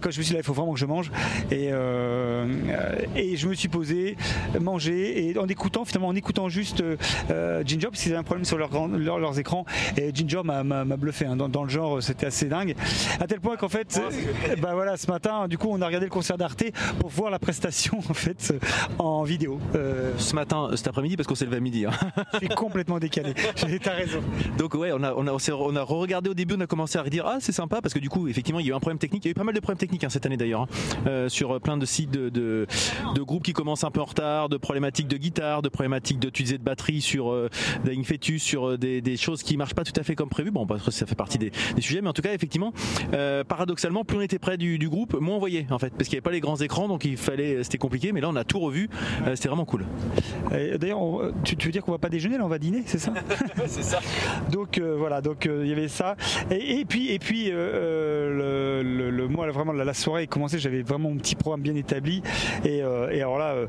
C: quand je me suis dit là, il faut vraiment que je mange. Et, je me suis posé, manger et en écoutant finalement en écoutant juste euh, Ginger parce qu'ils avaient un problème sur leur grand- leur- leurs écrans. Et Ginger m'a- bluffé hein. dans, dans le genre c'était assez dingue. À tel point qu'en fait euh, bah voilà ce matin du coup on a regardé le concert d'Arte pour voir la prestation en fait euh, en vidéo. Euh,
E: Ce matin, cet après-midi, parce qu'on s'est levé à midi. hein.
C: je suis complètement décalé. T'as raison.
E: Donc ouais, on a, on a, on a regardé au début, on a commencé à redire ah c'est sympa parce que du coup effectivement il y a eu un problème technique, il y a eu pas mal de problèmes techniques hein, cette année d'ailleurs hein, euh, sur euh, plein de sites de, de, de groupes qui commencent un peu en retard, de problématiques de guitare, de problématiques d'utilisation de batterie sur euh, Dying Fetus, sur euh, des, des choses qui marchent pas tout à fait comme prévu. Bon parce que ça fait partie des, des sujets, mais en tout cas effectivement euh, paradoxalement plus on était près du, du groupe, moins on voyait en fait parce qu'il n'y avait pas les grands écrans donc il fallait c'était compliqué, mais là on a tout revu, euh, c'était vraiment cool.
C: D'ailleurs, tu, tu veux dire qu'on va pas déjeuner, là, on va dîner, c'est ça?
E: C'est ça.
C: Donc euh, voilà, donc euh, il y avait ça. Et, et puis et puis euh, le, le- le- moi vraiment la, la soirée est commencée, j'avais vraiment mon petit programme bien établi. Et, euh, et alors là, euh,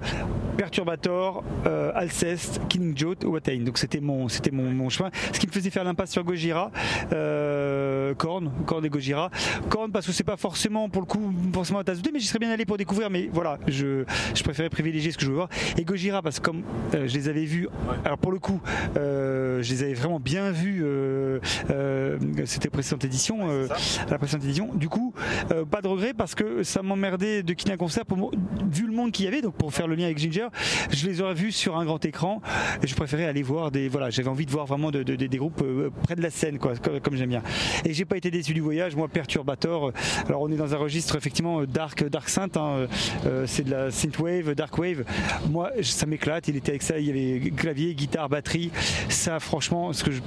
C: Perturbator, euh, Alceste, Killing Joke, Watain. Donc c'était mon c'était mon, mon chemin. Ce qui me faisait faire l'impasse sur Gojira, euh, Korn, Korn et Gojira. Korn parce que c'est pas forcément pour le coup forcément à tasse mais j'y serais bien allé pour découvrir. Mais voilà, je je préférais privilégier ce que je veux voir. Et Gojira parce que comme euh, je les avais vus, alors pour le coup, euh, je les avais vraiment bien vus. C'était la précédente édition, la précédente édition. Du coup, pas de regret parce que ça m'emmerdait de quitter un concert pour vu le monde qu'il y avait. Donc pour faire le lien avec Ginger, je les aurais vus sur un grand écran. Et je préférais aller voir des voilà, j'avais envie de voir vraiment de- de- de- des groupes euh, près de la scène, quoi, comme, comme j'aime bien. Et j'ai pas été déçu du voyage. Moi, Perturbator. Alors on est dans un registre effectivement dark, dark synth. hein, euh, c'est de la synthwave, dark wave. Moi, ça m'éclate. Il était avec ça. Il y avait clavier, guitare, batterie. Ça, franchement, ce que je-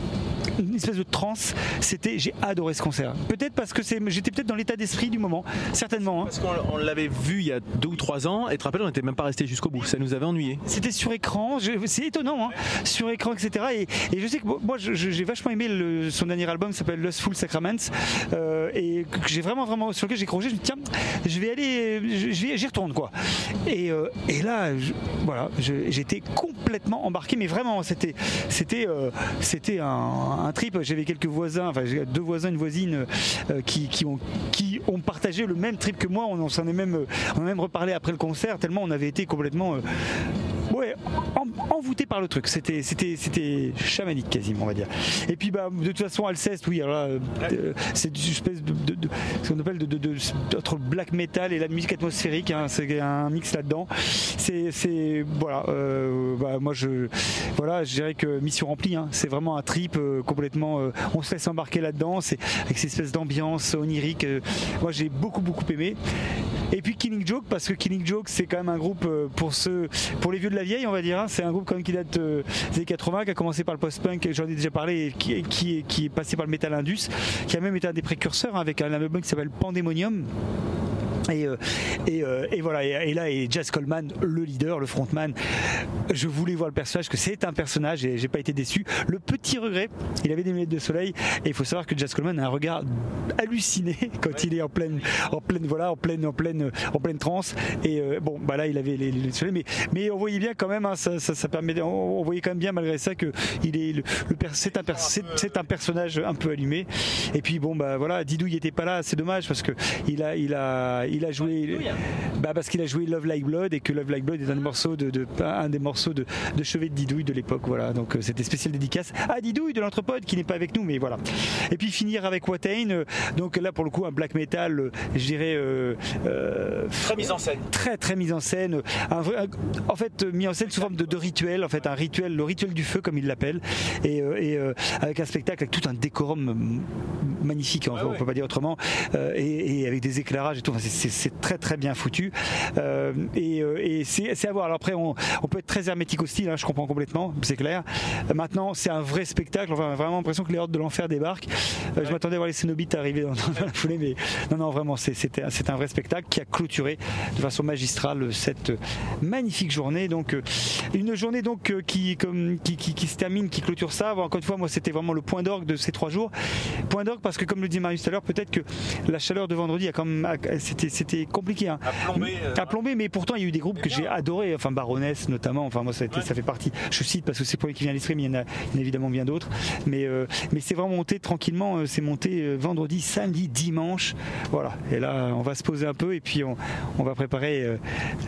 C: une espèce de trance. C'était, j'ai adoré ce concert. Peut-être parce que c'est, j'étais peut-être dans l'état d'esprit du moment, certainement. hein.
E: Parce qu'on on l'avait vu il y a deux ou trois ans et te rappelles on n'était même pas resté jusqu'au bout, ça nous avait ennuyé.
C: C'était sur écran, c'est étonnant, hein, sur écran, etc. Et, je sais que moi, j'ai vachement aimé le- son dernier album, s'appelle Lustful Sacraments, euh, et que j'ai vraiment, vraiment, sur lequel j'ai crochet. Je me dis, tiens, je vais aller, j'y retourne, quoi. Et, euh, là, je- voilà, j'étais complètement embarqué, mais vraiment, c'était, c'était, euh, c'était un, trip. J'avais quelques voisins, enfin, deux voisins, une voisine qui, ont, qui ont partagé le même trip que moi. On, on s'en est même, on a même reparlé après le concert, tellement on avait été complètement ouais, en- envoûté par le truc. C'était, c'était, c'était chamanique quasiment, on va dire. Et puis, bah, de toute façon, Alceste, oui, alors là, euh, c'est une espèce de, de- de- ce qu'on appelle de, de- entre black metal et la musique atmosphérique. hein, c'est un mix là-dedans. C'est, c'est, voilà, euh, bah, moi je, voilà, je dirais que mission remplie. hein. c'est vraiment un trip euh, complètement. euh, on se laisse embarquer là-dedans. C'est avec cette espèce d'ambiance onirique. euh, moi, j'ai beaucoup, beaucoup aimé. Et puis Killing Joke, parce que Killing Joke, c'est quand même un groupe euh, pour ceux, pour les vieux de la vieille, on va dire. hein. C'est un groupe quand même qui date euh, des années 80, qui a commencé par le post-punk, j'en ai déjà parlé, et qui, est passé par le metal indus, qui a même été un des précurseurs hein, avec un album qui s'appelle Pandemonium. Et, euh, euh, et voilà, et, là, et Jazz Coleman, le leader, le frontman, je voulais voir le personnage, que c'est un personnage et j'ai pas été déçu. Le petit regret, il avait des lunettes de soleil et il faut savoir que Jazz Coleman a un regard halluciné quand il est en pleine, en pleine, voilà, en pleine, en pleine, en pleine transe. Et euh, bon, bah là, il avait les lunettes de soleil, mais, on voyait bien quand même, hein, ça, permet, on, voyait quand même bien malgré ça que il est, c'est un personnage un peu allumé. Et puis bon, bah voilà, Didou, il était pas là, c'est dommage parce que il a, il a, il a joué, bah parce qu'il a joué Love Like Blood et que Love Like Blood est un des morceaux de, de- un des morceaux de, de chevet de Didouille de l'époque, voilà. Donc euh, c'était spécial dédicace à Didouille de l'entrepode qui n'est pas avec nous, mais voilà. Et puis finir avec Watain, euh, donc là pour le coup un black metal, euh, je dirais. euh, euh,
E: Très mise en scène.
C: très très mise en scène un vrai- un- en fait mis en scène sous forme de, de rituel en fait un rituel le rituel du feu comme il l'appelle et, et, euh, avec un spectacle avec tout un décorum magnifique on, on peut pas dire autrement et, et avec des éclairages et tout Enfin, c'est- c'est très très bien foutu Euh, et, euh, et c'est à voir alors après on, on peut être très hermétique au style hein, je comprends complètement c'est clair maintenant c'est un vrai spectacle enfin vraiment l'impression que les hordes de l'enfer débarquent Euh, je m'attendais à voir les Cénobites arriver dans, dans la foulée mais non non vraiment c'est- un vrai spectacle qui a clôturé de façon magistrale cette magnifique journée. Donc une journée donc qui, comme, qui, qui- qui se termine, qui clôture ça. Encore une fois, moi c'était vraiment le point d'orgue de ces trois jours. Point d'orgue parce que comme le dit Marius tout à l'heure, peut-être que la chaleur de vendredi a quand même a- c'était c'était compliqué. hein. À plomber, mais pourtant il y a eu des groupes que j'ai adorés, enfin Baroness notamment. Enfin moi ça, a été- ça fait partie. Je cite parce que c'est pour lui qui vient à mais il y en a, il y en a évidemment bien d'autres. Mais euh, mais c'est vraiment monté tranquillement. euh, C'est monté euh, vendredi, samedi, dimanche. Voilà. Et là on va se poser un peu et puis on, on va préparer euh,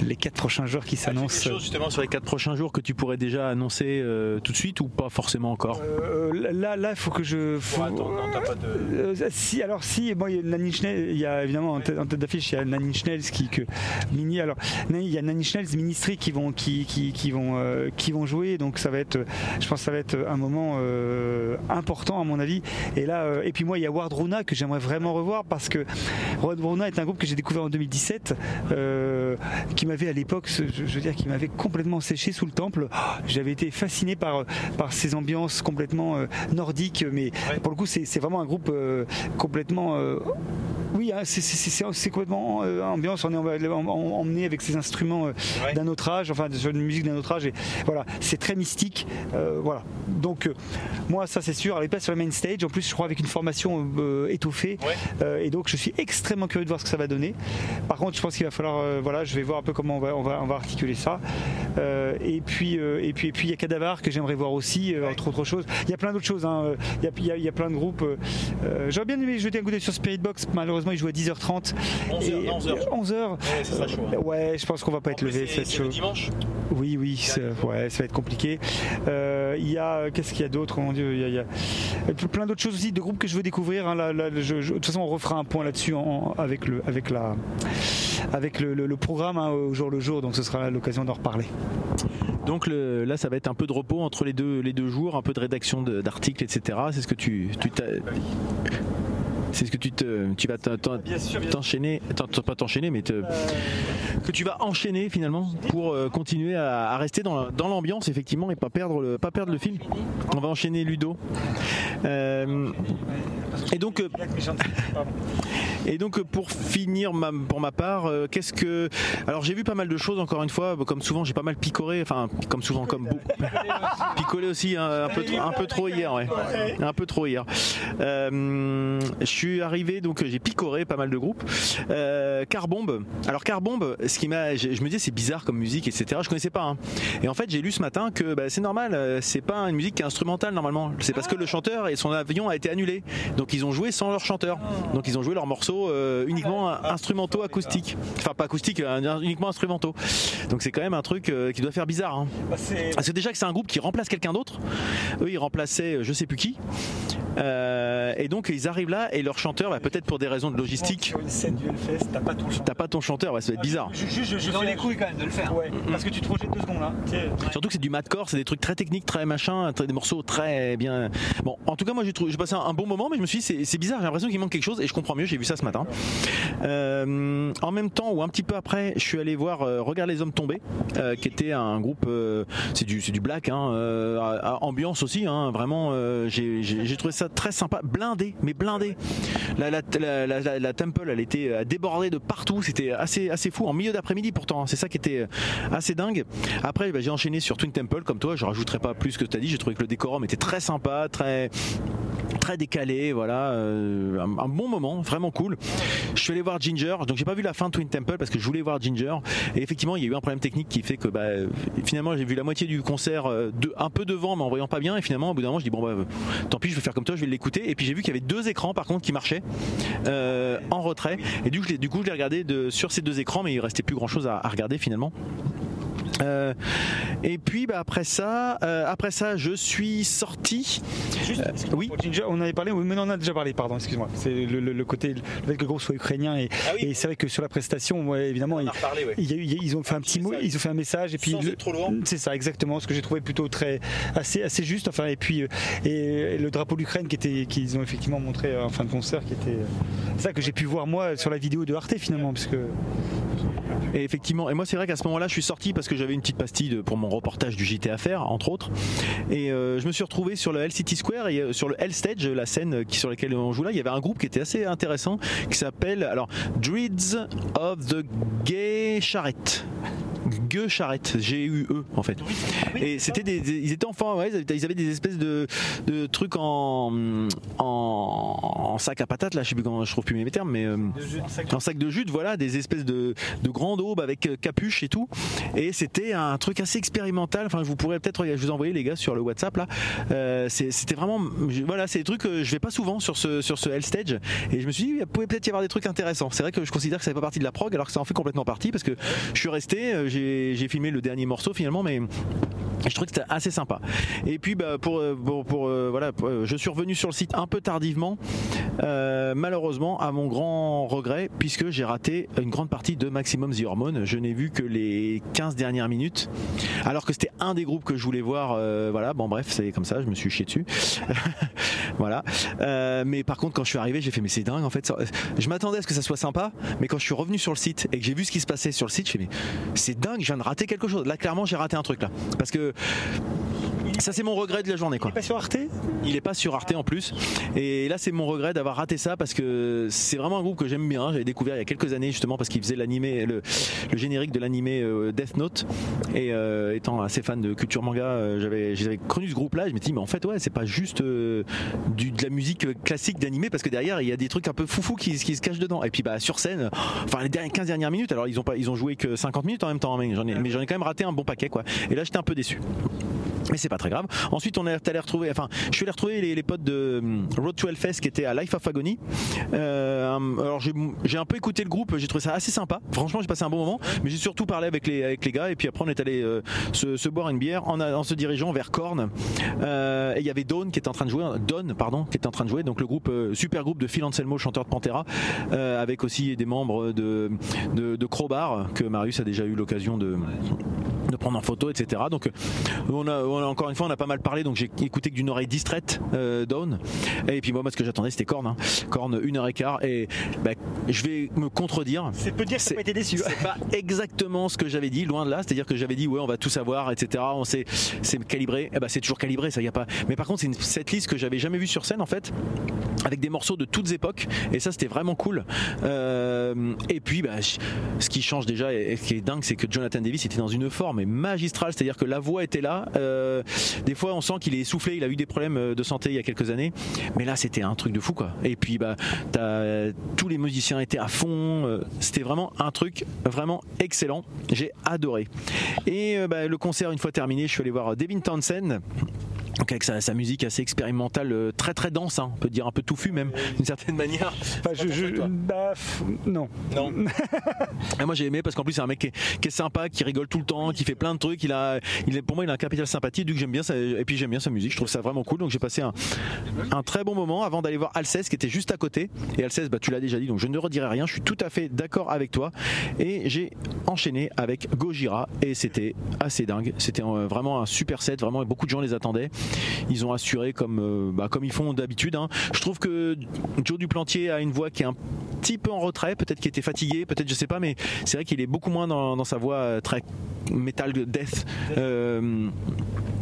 C: les quatre prochains jours qui s'annoncent.
E: chose justement sur les quatre prochains jours que tu pourrais déjà annoncer euh, tout de suite ou pas forcément encore?
C: Euh, là, là, il faut que je. faut- Euh, si, alors si, bon, il y a il y a évidemment en tête, d'affiche, y a Nanny Schnell qui que mini. Alors, il y a Nanny Schnell Ministry qui vont qui, qui, qui vont euh, qui vont jouer, donc ça va être, je pense, que ça va être un moment euh, important à mon avis. Et là, euh, et puis moi, il y a Ward Runa que j'aimerais vraiment revoir parce que Ward Runa est un groupe que j'ai découvert en 2017, euh, qui m'avait à l'époque, je, je veux dire, qui m'avait complètement séché sous le temple. Oh, J'avais été fasciné par par ces ambiances complètement nordiques, mais pour le coup, c'est vraiment un groupe complètement. oui, hein, c'est- c'est euh, ambiance. On est en- en- en- emmené avec ces instruments euh, d'un autre âge, enfin sur une musique d'un autre âge. Et voilà, c'est très mystique. euh, voilà. Donc euh, moi, ça c'est sûr. Elle est pas sur le main stage. En plus, je crois avec une formation euh, étoffée. Et donc, je suis extrêmement curieux de voir ce que ça va donner. Par contre, je pense qu'il va falloir. voilà, je vais voir un peu comment on va, on va, on va articuler ça. Et puis, et puis, et puis, il y a Cadavar que j'aimerais voir aussi, entre autres choses. Il y a plein d'autres choses. hein. Il y a, il y a- il y a plein de groupes. J'aurais bien aimé jeter un coup d'œil sur Spirit Box. Malheureusement, il joue à 10h30.
E: 11 heures,
C: Et-
E: non, 11 heures, je crois.
C: 11 heures.
E: Ouais, hein.
C: Ouais, je pense qu'on va pas être levé. être chaud.
E: dimanche
C: Oui, oui, ouais, ça va être compliqué. Euh, Il y a, qu'est-ce qu'il y a d'autre? Mon Dieu, il y a, il y a plein d'autres choses aussi, de groupes que je veux découvrir. hein. Là, là, je- je- de toute façon, on refera un point là-dessus avec le, avec la, avec le, le- le programme hein, au jour le jour. Donc, ce sera l'occasion d'en reparler.
E: Donc le- là, ça va être un peu de repos entre les deux, les deux jours, un peu de rédaction d'articles, etc. C'est ce que tu, tu t'as- c'est ce que tu te, tu vas t'en- t'en- t'enchaîner, t'en- t'en- pas t'enchaîner, mais te- que tu vas enchaîner finalement pour euh, continuer à, à rester dans, dans l'ambiance effectivement et pas perdre le, pas perdre le fil. On va enchaîner Ludo. Euh, et donc, euh, et donc pour finir ma- pour ma part, qu'est-ce que alors j'ai vu pas mal de choses encore une fois, comme souvent j'ai pas mal picoré, enfin comme souvent comme picolé aussi hein, un peu trop, un peu trop hier, ouais, un peu trop hier. Euh, je suis
A: suis arrivé, donc j'ai picoré pas mal de groupes. Euh, Carbombe. Alors Carbombe, ce qui m'a, je, je me dis c'est bizarre comme musique, etc. Je connaissais pas. hein. Et en fait, j'ai lu ce matin que bah, c'est normal. euh, C'est pas une musique qui est instrumentale normalement. C'est parce que le chanteur et son avion a été annulé. Donc ils ont joué sans leur chanteur. Donc ils ont joué leurs morceaux euh, uniquement instrumentaux acoustiques. Enfin pas acoustiques, euh, uniquement instrumentaux. Donc c'est quand même un truc euh, qui doit faire bizarre. hein. Parce que déjà que c'est un groupe qui remplace quelqu'un d'autre. Eux, ils remplaçaient euh, je sais plus qui. Euh, et donc ils arrivent là et leur chanteur, bah, peut-être pour des raisons de logistique,
C: Sur une scène du Hellfest, t'as pas ton chant.
A: t'as pas ton chanteur, ouais, ça va être bizarre.
C: Je, je, je, je
B: Dans les couilles quand même de le faire.
C: Ouais, parce que tu te projettes deux secondes là. Sais,
A: Surtout que c'est du madcore, c'est des trucs très techniques, très machin, très- des morceaux très bien. Bon, en tout cas, moi j'ai trouvé- j'ai passé un, un bon moment, mais je me suis dit c'est- c'est bizarre, j'ai l'impression qu'il manque quelque chose et je comprends mieux. J'ai vu ça ce matin. Euh, en même temps ou un petit peu après, je suis allé voir euh, Regarde les hommes tombés, euh, qui était un groupe, euh, c'est du c'est du black, hein, euh, à- à ambiance aussi, hein, vraiment. euh, j'ai trouvé ça très sympa, blindé, mais blindé. La, temple, elle était euh, débordée de partout. C'était assez, assez fou. En milieu d'après-midi, pourtant. hein. C'est ça qui était euh, assez dingue. Après, bah, j'ai enchaîné sur Twin Temple, comme toi. Je rajouterai pas plus que tu as dit. J'ai trouvé que le décorum était très sympa, très très décalé, voilà, euh, un, bon moment, vraiment cool. Je suis allé voir Ginger, donc j'ai pas vu la fin de Twin Temple parce que je voulais voir Ginger. Et effectivement, il y a eu un problème technique qui fait que bah, finalement j'ai vu la moitié du concert un peu devant, mais en voyant pas bien. Et finalement, au bout d'un moment, je dis bon bah tant pis, je vais faire comme toi, je vais l'écouter. Et puis j'ai vu qu'il y avait deux écrans par contre qui marchaient euh, en retrait. Et du coup, je l'ai, regardé sur ces deux écrans, mais il restait plus grand chose à regarder finalement. Euh, et puis bah, après ça, euh, après ça, je suis sorti.
C: Juste, excuse-moi,
A: oui.
C: pour Ginger, on en avait parlé, oui, mais on en a déjà parlé, pardon, excuse-moi. C'est le, le- le côté, le fait que le groupe soit ukrainien et,
A: Ah oui.
C: et c'est vrai que sur la prestation, ouais, évidemment, il,
A: reparlé,
C: il y a eu- il y a- ils ont fait un petit mot,
A: message.
C: ils ont fait un message et puis c'est ça exactement ce que j'ai trouvé plutôt très assez assez juste. Enfin et puis euh, et, le drapeau de l'Ukraine qui était qu'ils ont effectivement montré euh, en fin de concert, qui était euh, c'est ça que j'ai pu voir moi sur la vidéo de Arte finalement parce que
A: Et effectivement, et moi c'est vrai qu'à ce moment-là, je suis sorti parce que j'avais une petite pastille pour mon reportage du JT à entre autres. Et euh, je me suis retrouvé sur le Hell City Square et euh, sur le Hell Stage, la scène qui, sur laquelle on joue là, il y avait un groupe qui était assez intéressant qui s'appelle alors Dreads of the Gay Charrette. Gueux Charrette, G-U-E en fait. Et c'était des, des- ils étaient enfants, ouais, ils avaient- des espèces de, de trucs en, en, en sac à patates là, je sais plus comment, je trouve plus mes termes, mais euh, en sac de jute, voilà, des espèces de, de grandes aubes avec euh, capuche et tout. Et c'était un truc assez expérimental. Enfin, je vous pourrais peut-être, je vous envoyer les gars sur le WhatsApp là. Euh, c'était vraiment, voilà, c'est des trucs que je vais pas souvent sur ce sur ce Stage. Et je me suis dit, il pouvait peut-être y avoir des trucs intéressants. C'est vrai que je considère que ça fait pas partie de la prog, alors que ça en fait complètement partie parce que je suis resté, j'ai filmé le dernier morceau finalement, mais je trouvais que c'était assez sympa. Et puis bah, pour, euh, pour, pour, euh, voilà, pour, euh, je suis revenu sur le site un peu tardivement, malheureusement à mon grand regret, puisque j'ai raté une grande partie de Maximum The Hormone. Je n'ai vu que les 15 dernières minutes, alors que c'était un des groupes que je voulais voir. voilà, bon bref, c'est comme ça, je me suis chié dessus. voilà. Mais par contre, quand je suis arrivé, j'ai fait mais c'est dingue en fait. ça- Je m'attendais à ce que ça soit sympa, mais quand je suis revenu sur le site et que j'ai vu ce qui se passait sur le site, je fais mais c'est dingue, je viens de rater quelque chose. Là, clairement, j'ai raté un truc là, parce que ça c'est mon regret de la journée quoi.
C: pas sur Arte?
A: Il est pas sur Arte en plus. Et là, c'est mon regret d'avoir raté ça parce que c'est vraiment un groupe que j'aime bien. J'avais découvert il y a quelques années justement parce qu'il faisait l'animé, le, le générique de l'animé euh, Death Note. Et euh, étant assez fan de culture manga, euh, j'avais, j'avais connu ce groupe-là. Je me suis dit, mais en fait, ouais, c'est pas juste euh, du, de la musique classique d'animé parce que derrière, il y a des trucs un peu foufou qui, qui se cachent dedans. Et puis, bah, sur scène, enfin, les dernières 15 dernières minutes, alors ils ont pas, ils ont joué que 50 minutes en même temps, hein, mais j'en ai, mais j'en ai quand même raté un bon paquet, quoi. Et là, j'étais un peu déçu. Mais c'est pas très grave. Ensuite, on est allé retrouver, enfin, je suis allé retrouver les, potes de hum, Road to Hellfest qui étaient à Life of Agony. Euh, alors, j'ai un peu écouté le groupe, j'ai trouvé ça assez sympa. Franchement, j'ai passé un bon moment, mais j'ai surtout parlé avec les, avec les gars. Et puis après, on est allé euh, se, boire une bière en, se dirigeant vers Korn. Euh, et il y avait Dawn qui était en train de jouer, Dawn, pardon, qui était en train de jouer. Donc, le groupe, super groupe de Phil Anselmo, chanteur de Pantera, avec aussi des membres de, de, Crowbar que Marius a déjà eu l'occasion de de prendre en photo, etc. Donc, on a, on a- encore une fois, on a pas mal parlé, donc j'ai écouté que d'une oreille distraite euh, Dawn. Et puis moi, moi, ce que j'attendais, c'était Korn. Hein. Korn, une heure et quart. Et bah, je vais me contredire.
C: C'est peut dire que pas été déçu.
A: C'est pas exactement ce que j'avais dit, loin de là. C'est-à-dire que j'avais dit, ouais, on va tout savoir, etc. On sait, c'est calibré. Eh ben, c'est toujours calibré, ça y a pas. Mais par contre, c'est une setlist que j'avais jamais vue sur scène, en fait. Avec des morceaux de toutes époques et ça c'était vraiment cool. Euh, et puis bah, ce qui change déjà et ce qui est dingue c'est que Jonathan Davis était dans une forme magistrale c'est à dire que la voix était là. Euh, des fois on sent qu'il est essoufflé il a eu des problèmes euh, de santé il y a quelques années. Mais là c'était un truc de fou quoi. Et puis bah tous les musiciens étaient à fond c'était vraiment un truc vraiment excellent. J'ai adoré. Et bah, le concert une fois terminé je suis allé voir Devin Townsend donc avec sa, sa musique assez expérimentale, euh, très très dense, hein, on peut dire un peu touffu même, d'une certaine manière.
C: Enfin, je, je- bah, non.
A: Non. Et moi j'ai aimé parce qu'en plus c'est un mec qui est, qui est sympa, qui rigole tout le temps, qui fait plein de trucs. Il a, il est, pour moi il a un capital sympathie, du j'aime bien ça, et puis j'aime bien sa musique. Je trouve ça vraiment cool. Donc j'ai passé un, un très bon moment avant d'aller voir Alceste qui était juste à côté. Et Alceste, bah, tu l'as déjà dit, donc je ne redirai rien. Je suis tout à fait d'accord avec toi. Et j'ai enchaîné avec Gojira et c'était assez dingue. C'était euh, vraiment un super set. Vraiment beaucoup de gens les attendaient. Ils ont assuré comme, euh, bah, comme ils font d'habitude. hein. Je trouve que Joe Duplantier a une voix qui est un petit peu en retrait, peut-être qu'il était fatigué, peut-être je sais pas, mais c'est vrai qu'il est beaucoup moins dans, sa voix euh, très metal death. Euh,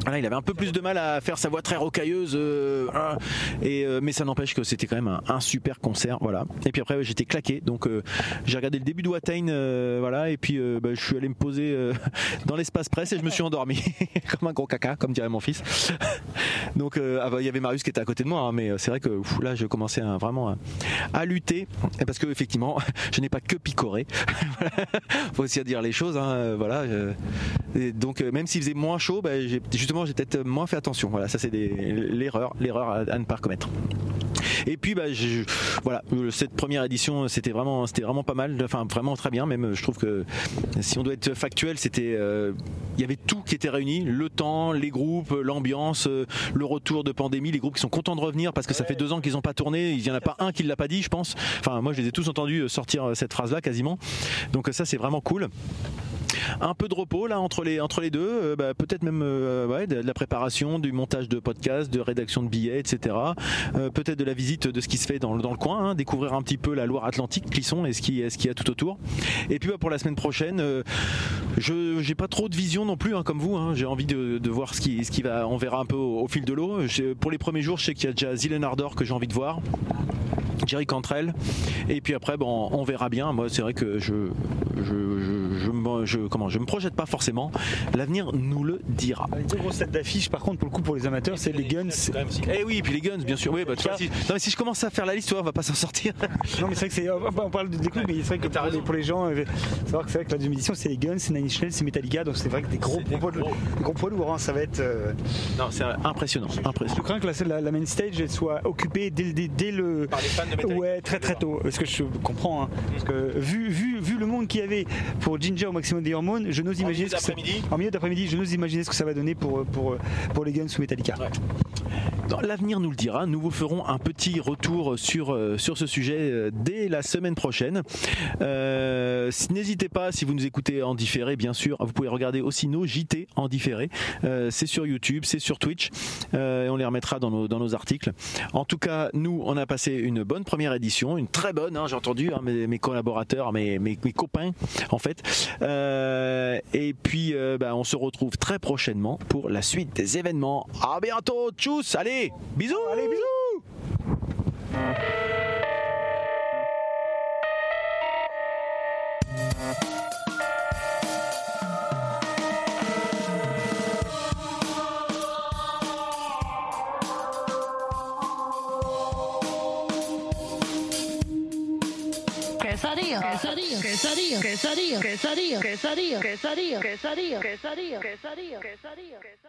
A: voilà, il avait un peu plus de mal à faire sa voix très rocailleuse, euh, ah, et, euh, mais ça n'empêche que c'était quand même un, super concert. Voilà. Et puis après, j'étais claqué, donc euh, j'ai regardé le début de Watain, euh, voilà, et puis bah, je suis allé me poser dans l'espace presse et je me suis endormi comme un gros caca, comme dirait mon fils. Donc euh, ah bah, il y avait Marius qui était à côté de moi, hein, mais euh, c'est vrai que là je commençais vraiment à, à lutter parce que effectivement je n'ai pas que picoré. Faut aussi dire les choses, hein, euh, voilà. donc euh, même s'il faisait moins chaud, bah, justement j'ai peut-être moins fait attention. Voilà, ça c'est l'erreur, l'erreur à, ne pas commettre. Et puis bah, voilà, euh, cette première édition c'était vraiment, c'était vraiment pas mal, enfin vraiment très bien. Même je trouve que si on doit être factuel, c'était, euh, il y avait tout qui était réuni, le temps, les groupes, l'ambiance, le retour de pandémie, les groupes qui sont contents de revenir parce que ça fait deux ans qu'ils n'ont pas tourné. Il y en a pas un qui l'a pas dit, je pense. Enfin moi je les ai tous entendus euh, sortir euh, cette phrase-là quasiment. Donc euh, ça c'est vraiment cool un peu de repos là entre les entre les deux euh, bah, peut-être même euh, ouais, de, de la préparation du montage de podcasts de rédaction de billets etc Euh, peut-être de la visite de ce qui se fait dans, le- dans le coin hein, découvrir un petit peu la Loire-Atlantique Clisson et ce qui ce qu'il y a tout autour et puis bah, pour la semaine prochaine je j'ai pas trop de vision non plus hein, comme vous hein. j'ai envie de, voir ce qui va on verra un peu au, fil de l'eau pour les premiers jours je sais qu'il y a déjà Zilen Ardor que j'ai envie de voir Jerry Cantrell et puis après bon on verra bien moi c'est vrai que je je, je, je, me- je- comment je me projette pas forcément l'avenir nous le dira
C: Les deux grosses têtes d'affiche, par contre, pour le coup, pour les amateurs, c'est les Guns.
A: eh oui et puis les guns bien sûr oui bah, tu vois, si, non, mais si je commence à faire la liste tu vois, on va pas s'en sortir
C: Non, mais c'est vrai que c'est. On parle de- des groupes, mais c'est vrai que pour les, pour les gens, euh, savoir que c'est vrai que la deuxième édition, c'est les Guns, c'est Nine Inch Nails, c'est Metallica, donc c'est vrai que des gros,
A: des
C: poids,
A: gros.
C: des gros poids lourds, hein, ça va être. euh,
A: non c'est impressionnant
C: Je
A: impressionnant
C: crains que la, la, la main stage elle soit occupée dès, le- dès, dès le.
A: Par les fans de Metallica.
C: Ouais, très très tôt. Parce que je comprends. hein. Parce que vu, vu, vu le monde qu'il y avait pour Ginger au maximum des hormones, je n'ose imaginer.
A: milieu
C: ce que ça-
A: d'après-midi
C: En milieu d'après-midi, je n'ose imaginer ce que ça va donner pour, pour, pour les Guns ou Metallica.
A: L'avenir nous le dira. Nous vous ferons un petit retour sur, euh, sur ce sujet euh, dès la semaine prochaine. Euh, si- N'hésitez pas, si vous nous écoutez en différé, bien sûr, vous pouvez regarder aussi nos JT en différé. Euh, c'est sur YouTube, c'est sur Twitch. Euh, et on les remettra dans nos, dans nos articles. En tout cas, nous, on a passé une bonne première édition, une très bonne, hein, j'ai entendu, hein, mes, collaborateurs, mes, mes, copains, en fait. Euh, et puis, euh, bah, on se retrouve très prochainement pour la suite des événements. À bientôt, tchuss, allez, bisous, allez, bisous.
H: quesadillo, quesadillo, quesadillo, quesadillo, quesadillo, quesadillo, quesadillo, quesadillo, quesadillo.